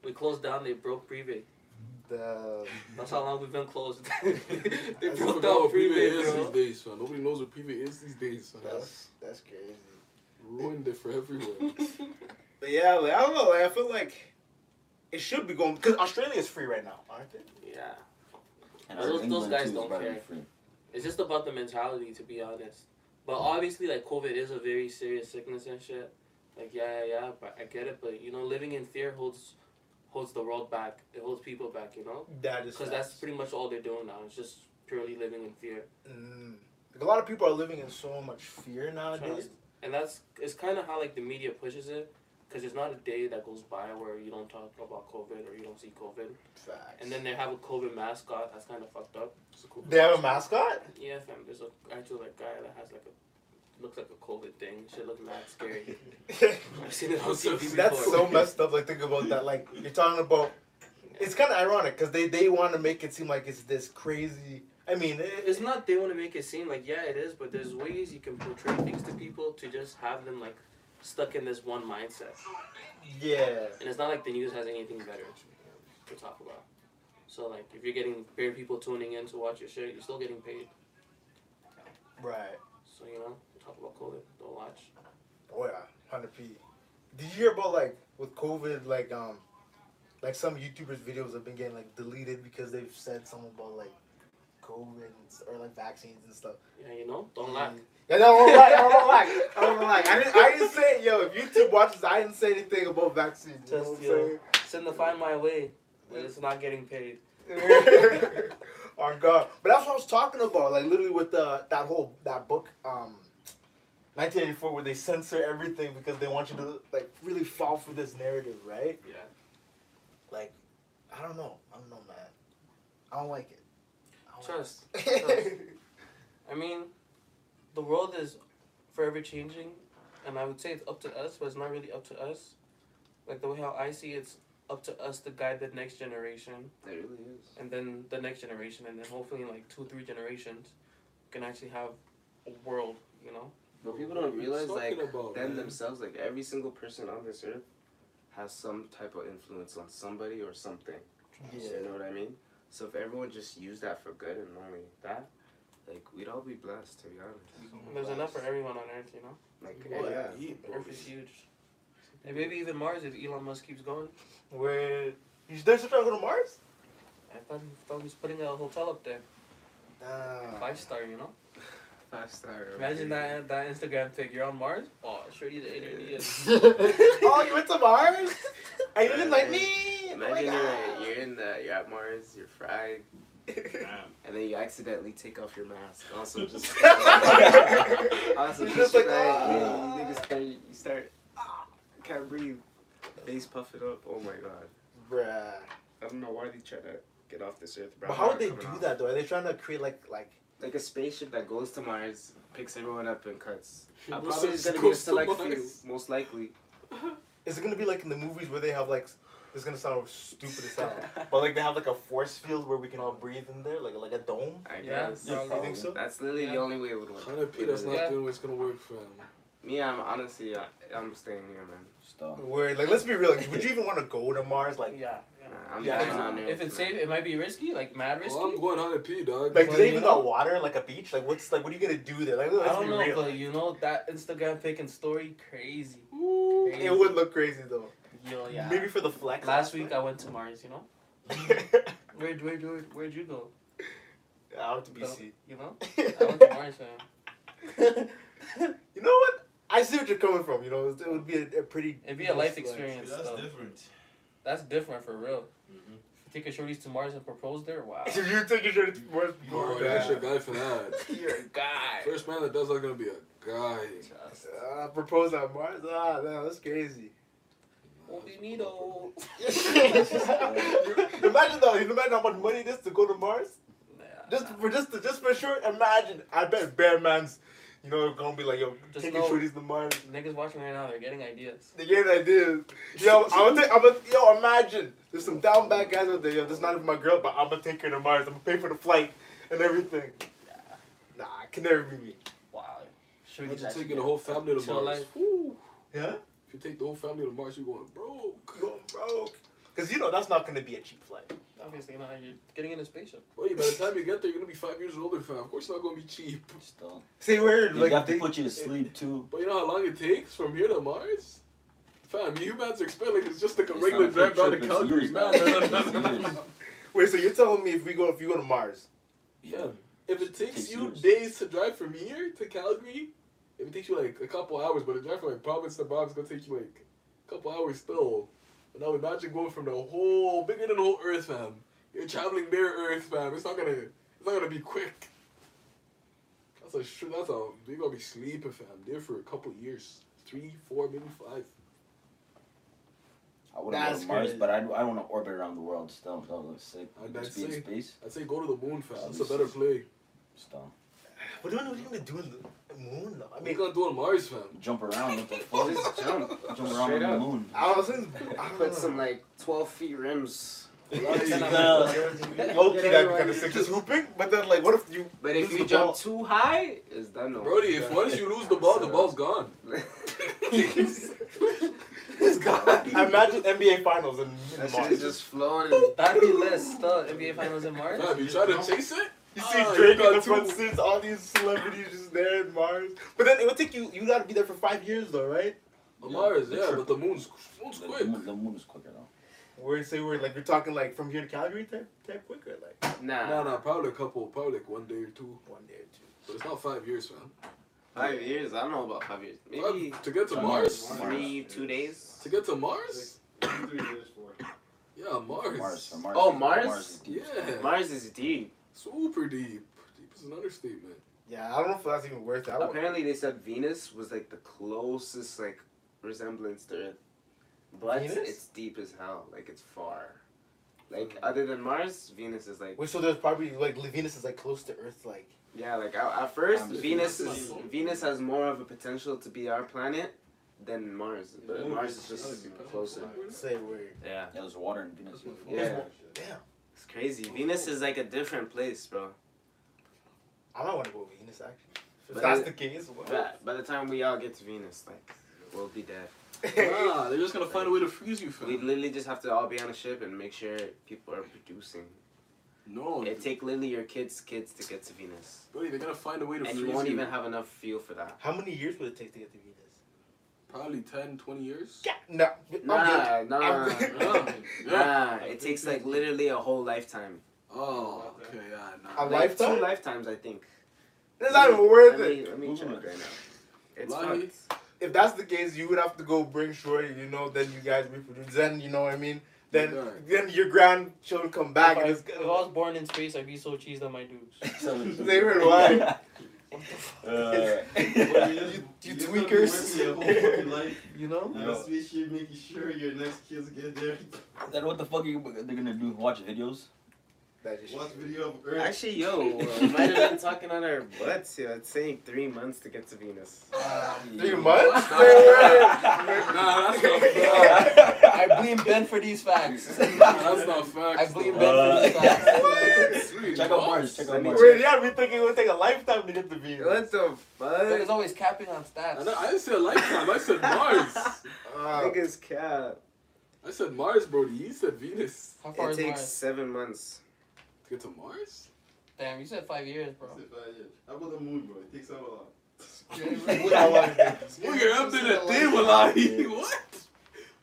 we closed down, they broke Privé. The That's how long we've been closed. I they just broke forgot down what Privé Privé, is bro. these days, man. Nobody knows what Privé is these days. Man. that's that's crazy. ruined it for everyone. But yeah, like I don't know. Like I feel like it should be going because Australia is free right now, aren't they? Yeah. And Those- those guys don't about to be care. free. It's just about the mentality, to be honest. But obviously, like COVID is a very serious sickness and shit. Like yeah, yeah, yeah. But I get it. But you know, living in fear holds holds the world back. It holds people back. You know, That is because that's pretty much all they're doing now. It's just purely living in fear. Mm. Like, a lot of people are living in so much fear nowadays. And that's it's kind of how like the media pushes it. Because there's not a day that goes by where you don't talk about COVID or you don't see COVID. Facts. And then they have a COVID mascot. That's kind of fucked up. Cool they have a mascot. Yeah, fam. There's a actual like guy that has like a looks like a COVID thing. Shit look mad scary. I've seen it on TV before. That's so messed up. Like think about that. Like you're talking about. It's kind of ironic because they they want to make it seem like it's this crazy. I mean, it, It's not they want to make it seem like yeah it is, but there's ways you can portray things to people to just have them like stuck in this one mindset. yeah. And it's not like the news has anything better to talk about. So like if you're getting paid people tuning in to watch your shit, you're still getting paid. Right. So you know, talk about COVID, don't watch. Oh yeah, hundred p. Did you hear about like with COVID, like um, like some YouTubers' videos have been getting like deleted because they've said something about like COVID and s- or like vaccines and stuff. Yeah, you know, don't lack. Yeah, no, I don't lie. I don't lie. I don't lie. I didn't. I didn't say yo. If YouTube watches, I didn't say anything about vaccines. You know Just, what yo. Send the find my way, but it's not getting paid. On God, but that's what I was talking about. Like literally with the that whole that book, um, 1984, where they censor everything because they want you to like really fall for this narrative, right? Yeah. Like, I don't know. I don't know, man. I don't like it. I don't Trust. like it. Trust. I mean, the world is forever changing, and I would say it's up to us, but it's not really up to us. Like the way how I see it, it's up to us to guide the next generation, It really is. and then the next generation, and then hopefully in like two, three generations, we can actually have a world. You know. But people don't realize like about, them man. themselves, like every single person on this earth has some type of influence on somebody or something. yeah. You know what I mean? So if everyone just used that for good and only that, like we'd all be blessed to be honest. There's enough for everyone on Earth. You know. Like Well, yeah. He- Earth is huge. And maybe even Mars if Elon Musk keeps going. Where you they're still trying to go to Mars? I thought he, thought he was putting a hotel up there, Nah. five star. You know. Five star. Imagine that that Instagram pic. You're on Mars. Oh, sure you the internet. oh, you went to Mars? Are you didn't like me? Oh Imagine God. you're, you're in the you're at Mars, you're fried, and then you accidentally take off your mask. Also just also just just like, like "Ah." yeah, you, niggas start, you start ah, can't breathe, face puffing up. Oh my god. Bruh. I don't know why they try to get off this earth, bro. But how would they do that though? Are they trying to create like like Like a spaceship that goes to Mars, picks everyone up and cuts. Uh, Who probably says it's gonna be a goes to select few, most likely. is it gonna be like in the movies where they have like it's gonna sound stupid as hell. But like they have like a force field where we can all breathe in there, like like a dome. I Yeah, guess. yeah, You think so? That's literally the Yeah. only way it would work. Hundred P. That's not Yeah. the way it's gonna work, fam. Me, I'm honestly, I, I'm staying here, man. Stop. Where like let's be real, like, would you even want to go to Mars? Like yeah. Nah, I'm Yeah, staying I If it's safe, it might be risky. Like mad risky. Oh, I'm going hundred P, dog. like do they even got water like a beach? Like what's like what are you gonna do there? Like let's I don't know, real. but you know that Instagram pic and story crazy. it would look crazy though. Yo, yeah. Maybe for the flex. Last week I went to Mars. You know. Where'd where'd where'd, where'd you go? I went to BC. You know. I went to Mars, man. you know what? I see what you're coming from. You know, it would be a, a pretty. It'd be a life flex. experience. That's though. different. That's different for real. Mhm. Take a shorties to Mars and propose there. Wow. If you take your shirt to Mars, Oh, that's your guy for that. You're a guy. First man that does that gonna be a guy. uh, propose on Mars. Ah, no, that's crazy. Obinito. imagine though, you imagine how much money it is to go to Mars? Nah, Just nah. for just to, just for sure, imagine. I bet Bear Man's, you know, gonna be like, yo, Just taking know- shorties to Mars. Niggas watching right now, they're getting ideas. They get ideas. Yo, I'm gonna take, I'm gonna, yo, imagine. There's some down bad guys out there. Yo, this not even my girl, but I'm gonna take her to Mars. I'm gonna pay for the flight and everything. Nah, it can never be me. Wow. Should Imagine taking the whole family to Mars. life. Woo. Yeah? If you take the whole family to Mars, you're going broke. Going broke. Cause you know that's not gonna be a cheap flight. Obviously not. You're getting in a spaceship. Well, by the time you get there, you're gonna be five years older, fam. Of course, it's not gonna be cheap. Still. Say word, They like have to they- put you to sleep too. But you know how long it takes from here to Mars? Fam, you humans expect like it's just like a It's regular a quick drive down to trip, it's Calgary. years, Man. Wait, so you're telling me if we go if you go to Mars, Yeah. If it takes Takes you years. days to drive from here to Calgary, if it takes you like a couple hours, but the drive from like province to province gonna take you like a couple hours still. But now imagine going from the whole bigger than the whole Earth, fam. You're traveling their Earth, fam. It's not gonna, it's not gonna be quick. That's a sh- that's a you're gonna be sleeping, fam. There for a couple years, three, four, maybe five. I wouldn't go That's to Mars, crazy. but I I want to orbit around the world still. That looks sick. I'd Just be in say- space. I'd say go to the moon, fam. That's a better play. Still. What are you gonna do in the moon though? I I mean, mean, you gonna do on Mars, fam. Jump around. What the fuck? just jump. Jump around Straight on the up. moon. I was thinking, I don't Put some like 12 feet rims. Low key, that'd be kind of sick. Just hooping, but then like, what if you? But if lose you the jump ball? too high, it's done. No. Brody, if once you lose the ball, the ball's gone. It's gone. Imagine NBA Finals in, in that shit Mars. is just floating. That'd be less stuff. NBA Finals in Mars. Fam, you try to chase it? You Ah, see you Drake got in the two. front seats, all these celebrities just there in Mars. But then it would take you. You got to be there for five years though, right? The Mars, yeah, but the moon's moon's The, quick. the moon, the moon is quicker though. Where say we're like you're talking like from here to Calgary type type quicker like Nah. No, no, probably a couple, probably like one day or two. one day or two. But it's not five years, fam. Five years? I don't know about five years. Maybe Five- to get to To Mars? Mars. three, two days. To get to Mars? Three years for. Yeah, Mars. Mars. Mars Oh, Mars? Mars. Yeah. Mars is deep. Super deep. Deep is an understatement. Yeah, I don't know if that's even worth it. Apparently, they said Venus was like the closest like resemblance to Earth, but Venus? it's deep as hell. Like it's far. Like other than Mars, Venus is like Wait, so there's probably like Venus is like close to Earth, like yeah. Like at, at first, Um, Venus Venus is is- Venus has more of a potential to be our planet than Mars, but Mars is just closer. say word. Yeah, Yeah, there's water in Venus. yeah. Damn, It's crazy. Venus is like a different place, bro. I might want to go to Venus actually. If But that's it- the case, well, But by the time we all get to Venus, like we'll be dead. Nah, they're just gonna find a way to freeze you, We literally just have to all be on a ship and make sure people are producing. No, It take literally your kids' kids to get to Venus, buddy, they're gonna find a way to and freeze you won't even have enough fuel for that. How many years would it take to get to Venus? Probably 10, 20 years. Yeah, no, I'm Nah, good. nah, Yeah. nah. It takes like literally a whole lifetime. Oh, okay, yeah, A nah. Like, two lifetimes, I think. That's not even worth let it. me, let me check right now. It's Lie. If that's the case, you would have to go bring Shorty, you know, then you guys reproduce. Then, you know what I mean? Then Yeah. then your grandchildren come back if, I, and if I was born in space, I'd be so cheesed on my dudes. They heard why. Uh, You- you tweakers. Your whole. You know? On a spaceship, making sure your next kids get there. then what the fuck are you, they're gonna do? Watch videos? Watch video of Earth. Actually, yo, we might have been talking on our butts. Yo, it's saying three months to get to Venus. three months. Nah, that's not fact. I blame Ben for these facts. That's not fact. I blame Uh, Ben for these facts. Three Check out months? Mars. Check out Let me Mars. Wait, yeah, we thinking it would take a lifetime to get to Venus. What the Ben is always capping on I, stats. know- I didn't say a lifetime. I said Mars. Uh, Niggas cap. I said Mars, bro. You said Venus. How far It is takes Mars? seven months. To get to Mars? Damn, you said five years, bro. That's it, five years. How about the moon, bro? It takes out a lot. how long is it? Well, you're up in a day, Wallahi. What?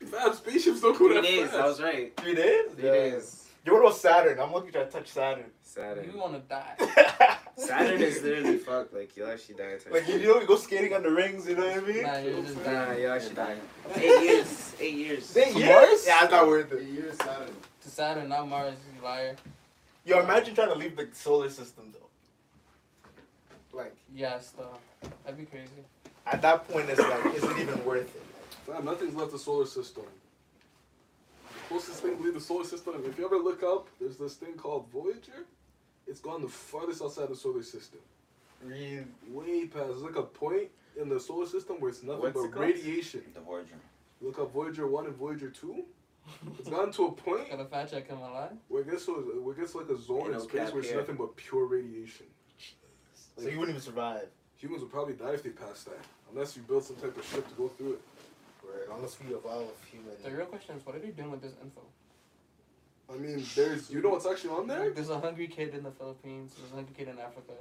Fam, spaceships don't go Three that days. fast. I was right. Three days? Three Yeah. days. Yo, what about Saturn? I'm looking to touch Saturn. Saturn. You wanna die. Saturn is literally fucked. Like you'll actually die. type like you know, you go skating on the rings. You know what I mean? Nah, you're just Nah, you'll actually die. Eight years. Eight years. Eight years? Mars? Yeah, it's not worth Eight it. years Saturn. to Saturn, not Mars, you liar. Yo, imagine trying to leave the solar system though. Like Yes, though. That'd be crazy. at that point, it's like, is it even worth it? Fam, nothing's left the solar system. closest thing to leave the solar system. If you ever look up, there's this thing called Voyager. It's gone the farthest outside the solar system. Really? Way past. There's like a point in the solar system where it's nothing What's it but called? radiation. The Voyager. Look up Voyager 1 and Voyager 2. It's gotten to a point Got a fat check in my line. where it gets, to, where it gets like a zone Ain't in no space cap where it's here. nothing but pure radiation. So you wouldn't even survive. Humans would probably die if they passed that. Unless you build some type of ship to go through it. Right. Unless we evolve human. The real question is, what are they doing with this info? I mean, there's. You know what's actually on there? There's a hungry kid in the Philippines. There's a hungry kid in Africa.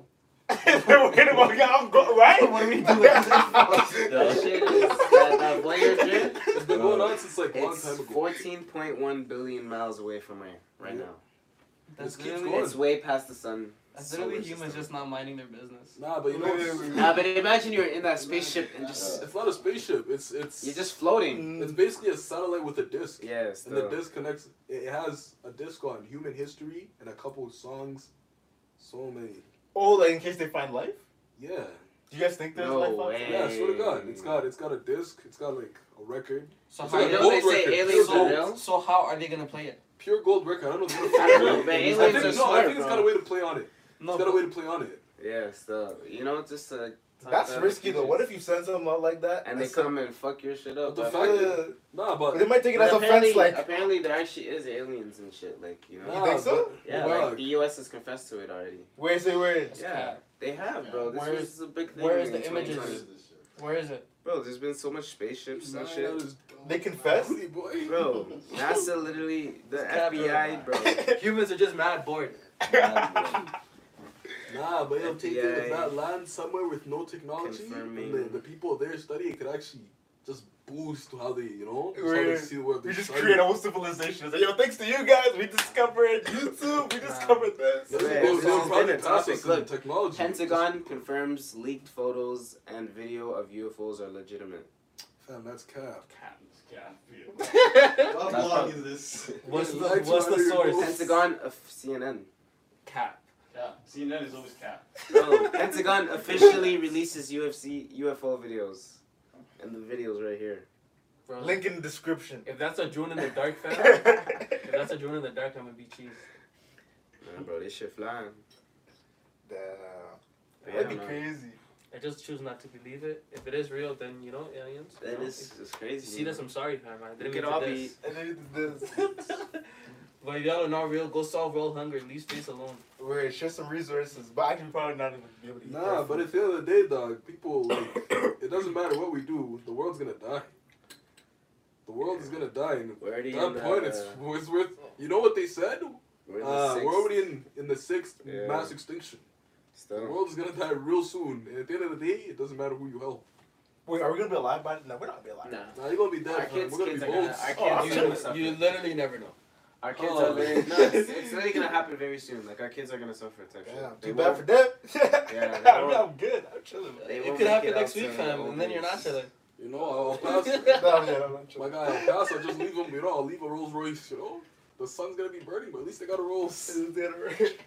Wait a minute, I'm go- right? What are we doing with this info? That shit is that, that Voyager. It's been going on since like a long It's time ago. fourteen point one billion miles away from here right Yeah. now. That's This keeps literally, going. It's way past the sun. That's literally humans system. just not minding their business. Nah, but you know, Nah, but imagine you're in that spaceship and just it's not a spaceship. It's it's you're just floating. Mm. it's basically a satellite with a disc. Yes. And the disc connects. It has a disc on human history and a couple of songs. So many. Oh, like in case they find life? Yeah. Do you guys think there's No life out way. there? Yeah, I swear to God, it's got it's got a disc. It's got like a record. So It's how, like you a know they say record, aliens pure are real? so how are they gonna play it? Pure gold record. I don't know. I don't know, man. I think, are no, I think it's bro. got a way to play on it. No, It's got a way to play on it. Yeah, still. You know, just uh, talk That's risky though. What if you send something out like that? and they That's come and fuck your shit up? But the after- fact that, nah, but but they might take it But as apparently, offense, like. apparently there actually is aliens and shit. Like you know. nah, think so? but- Yeah, but, like the U.S. has confessed to it already. Where say where? It's Yeah, they have, bro. This Where is- was a big thing. where is the images? 2020. Where is it? Bro, there's been so much spaceships Nah, and shit. They confess? Boy. Bro, NASA literally, the It's cap, FBI, bro. Humans are just mad bored. Nah, but it'll take it FBI if that land somewhere with no technology, confirming- and the, the people there studying could actually just boost how they, you know, how We're- they see the world. We just study. create a whole civilization. It's like, yo, thanks to you guys, we discovered YouTube. We discovered this. Yeah, Man, they'll- this they'll has been a topic. Look, technology. Pentagon confirms leaked photos and video of UFOs are legitimate. Fam, that's cap. How That's long is this? What's Yeah, the like What's the source? Pentagon of CNN. Cap. Yeah, CNN is always cap. Bro, Pentagon officially releases UFC UFO videos. And the videos right here. Bro, Link in the description. If that's a drone in the dark fan, if that's a drone in the dark, I'm gonna be cheese. Man, bro, this shit flying. But That'd be man, crazy. I just choose not to believe it. If it is real, then you know aliens. you know, is if it's you crazy. see this, I'm sorry, fam. I didn't could mean all to be. this. And then this. But if y'all are not real, go solve world hunger. Leave space alone. Wait, share some resources, but I can probably not even be able to eat Nah, but at the end of the day, dog, people like it doesn't matter what we do, the world's gonna die. The world is gonna die, and We're at in that the, point, it's, it's worth. You know what they said? we're in Uh, sixth we're already in in the sixth Yeah. mass extinction. The world is gonna die real soon, and at the end of the day, it doesn't matter who you help. Wait, are we gonna be alive by No, we're not gonna be alive. Nah. Nah, you're gonna be dead. Our kids, we're gonna kids be are gonna- our Oh, I'm kids sure are You, you literally never know. Our kids Oh, are literally, no, it's, it's literally gonna happen very soon. Like our kids are gonna suffer type shit. Too bad for them. Yeah, I they mean, won't- I'm good. I'm chilling. They it won't could happen it next week, to fam, and then you're not chilling. You know, I'll pass. No, I'm good, I'm My guy, I'll pass. I'll just leave him. You know, I'll leave a Rolls Royce. You know, the sun's gonna be burning, but at least they got a Rolls. Royce,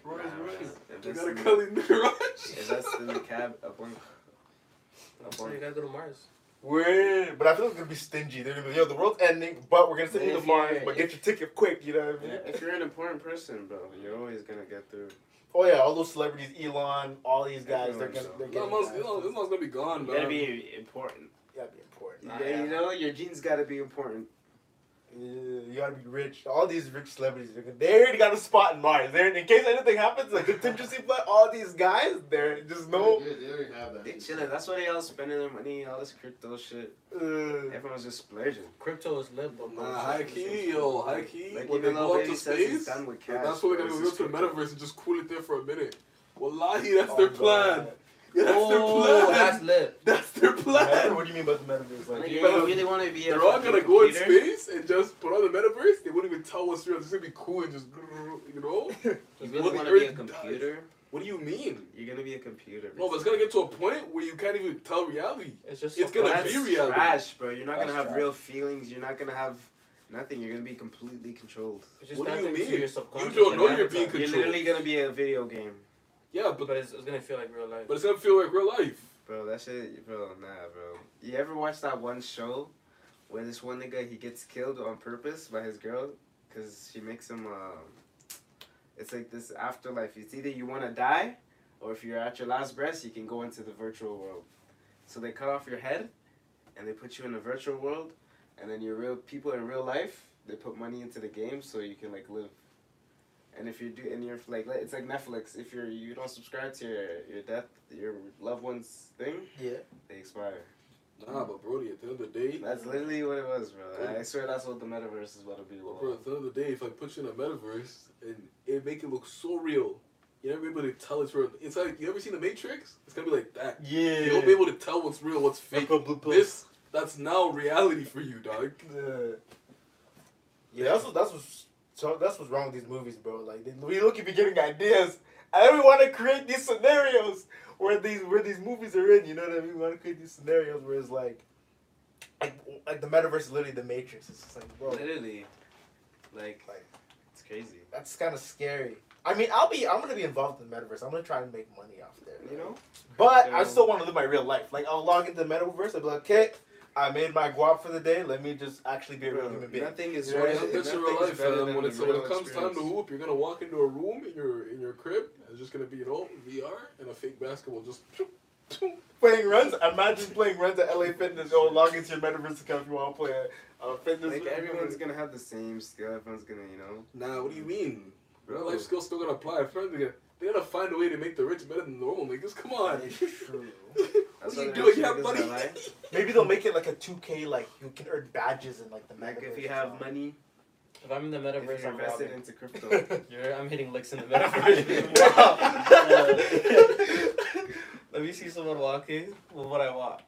Nah, Royce. man. If They got a in the- Kelly in garage. if that's in the cab up on. So you gotta go to Mars. Weird, but I feel like it's gonna be stingy. They're gonna be, yo, the world's ending, but we're gonna send you to If Mars, but get your ticket quick. You know what I mean? If you're an important person, bro, you're always gonna get through. Oh yeah, all those celebrities, Elon, all these guys, they're gonna, they're That getting. must, you know, this one's gonna be gone, You man. gotta be important. You gotta be important. You, gotta- you know, your genes gotta be important. Yeah, you gotta be rich. All these rich celebrities, they're gonna, they already got a spot in Mars. They're in case anything happens, like contingency plan. All these guys, they're just no. They, they already have that. They chilling. That's why they all spending their money, all this crypto shit. Uh, Everyone's just splurging. Crypto is lit, but Nah, high key, yo, high key. Like when they go up to space, done with cash, that's where they're gonna it's go to the metaverse and just cool it there for a minute. Wallahi, that's their oh, plan. God. Yeah, that's oh, their plan. that's lit. That's their Meta- plan. What do you mean by the metaverse? Like, Like, you you better- really want to be They're all gonna go in space and just put on the metaverse. They wouldn't even tell what's real. It's gonna be cool and just, you know. You really want to be a Earth dies. computer? What do you mean? You're gonna be a computer. No, but it's gonna get to a point where you can't even tell reality. It's just It's so gonna That's be reality. trash, bro. You're not That's gonna have trash. real feelings. You're not gonna have nothing. You're gonna be completely controlled. What do you tapping into mean? your subconscious You don't know you're being avatar. You're literally gonna be a video game, Yeah, but But it's, it's gonna feel like real life. but it's gonna feel like real life. bro. That shit, bro. Nah, bro. You ever watch that one show where this one nigga he gets killed on purpose by his girl? because she makes him. Uh, it's like this afterlife. It's either you want to die, or if you're at your last breath, you can go into the virtual world. So they cut off your head, and they put you in the virtual world, and then your real people in real life, they put money into the game so you can like live. And if you do, and you're like, it's like Netflix. If you're you don't subscribe to your your death, your loved one's thing, Yeah. they expire. Nah, but Brody, at the end of the day, That's literally what it was, bro. I swear that's what the metaverse is about to be. Well, bro, at the end of the day, if I put you in a metaverse and it make it look so real, you're never able to tell it's real. It's like you ever seen the Matrix? It's gonna be like that. Yeah. You won't be able to tell what's real, what's fake. Like a blue pill. This, that's now reality for you, dog. Yeah, that's what that's what's so that's what's wrong with these movies, bro. Like they, we look at be getting ideas, and we want to create these scenarios where these where these movies are in. You know what I mean? We want to create these scenarios where it's like, like like the metaverse is literally the Matrix. It's just like, bro, Literally, like, Like- it's crazy. that's kind of scary. I mean, I'll be I'm gonna be involved in the metaverse. I'm gonna try and make money off there. You know? But I still want to live my real life. Like I'll log into the metaverse. I'll be like, okay, I made my guap for the day. Let me just actually be a real human being. Nothing is Yeah, better- yeah, That's nothing your real is life, better fam. than When, the it's, when it comes time to experience. hoop, you're gonna walk into a room in your in your crib. And it's just gonna be you know VR and a fake basketball just. playing runs. Imagine playing runs at LA Fitness. Oh, log into your metaverse account if you want to play a, a uh, fitness. Like everyone's gonna have the same skill. Everyone's gonna, you know. Nah, what do you mean? Real Bro. life skills still gonna apply. Friends, they gotta, they gotta find a way to make the rich better than normal niggas. Come on. That is true. What That's are you what doing? rich You have money. Maybe they'll make it like a 2K. Like you can earn badges in like the Like metaverse. if you have money, If I'm in the if metaverse, you're I'm invested into crypto. You're, I'm hitting licks in the metaverse. Wow. Let me see someone walking with what I want.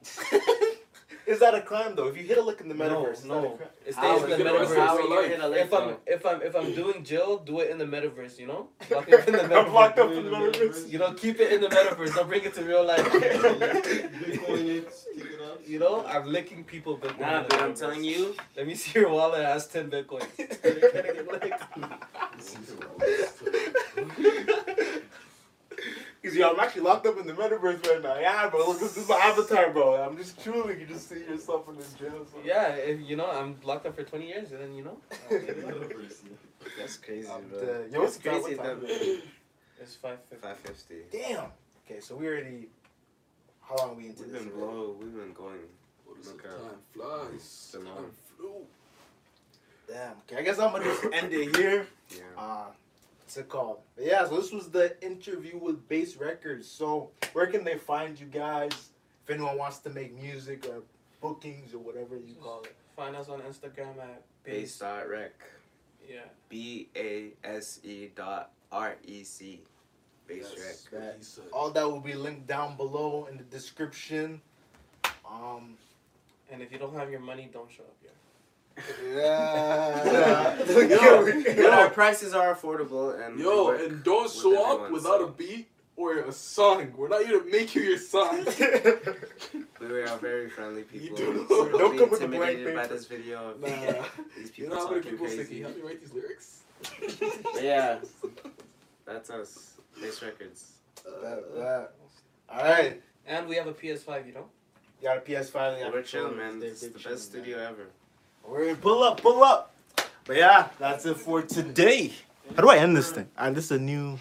Is that a crime though? If you hit a lick in the No, metaverse, is that a no. crime? It How stays in the metaverse. How you life. hit a lick, If I'm though? if I'm if I'm doing Jill, do it in the metaverse. You know, lock it in the I'm locked up in the metaverse. You know, keep it in the metaverse. Don't bring it to real life. Bitcoin it, stick it up. you know, I'm licking people Bitcoin. Nah, in but I'm telling you, Let me see your wallet it has ten Bitcoin. Cause yo, I'm actually locked up in the metaverse right now. Yeah, bro. Look, this is my avatar, bro. I'm just chilling. You just see yourself in this jail. so- yeah, if, you know, I'm locked up for 20 years, and then you know, that's crazy, I'm bro. dead. Yo, what's it's crazy What time that is it's five fifty. five fifty. Damn. Okay, so we already. How long are we into We've this? been blow. We've been going. What is it? Okay. Time flies. Come. Time flew. Damn. Okay, I guess I'm gonna just end it here. Yeah. Uh, what's it called? But yeah, so this was the interview with Base Records. So where can they find you guys? If anyone wants to make music or bookings or whatever you call it. Find us on Instagram at Base base. rec. Yeah. B A S E dot R E C. Base Yes, rec. what. All that will be linked down below in the description. Um, And if you don't have your money, don't show up here. Yeah. Yo, but our prices are affordable and Yo, and don't with show up without so a beat or a song. We're not here to make you your song. We are very friendly people. do. so Don't be come with a blank intimidated by this video. Nah. These You people know how many talking people say, can you help me write these lyrics? Yeah, that's us. Base Records. that, that. All right. And we have a PS5, you know? You got a PS5. you got We're chill, man. They're- It's the best man. studio ever. We're gonna pull up, pull up. But yeah, that's it for today. How do I end this thing? And this is a new.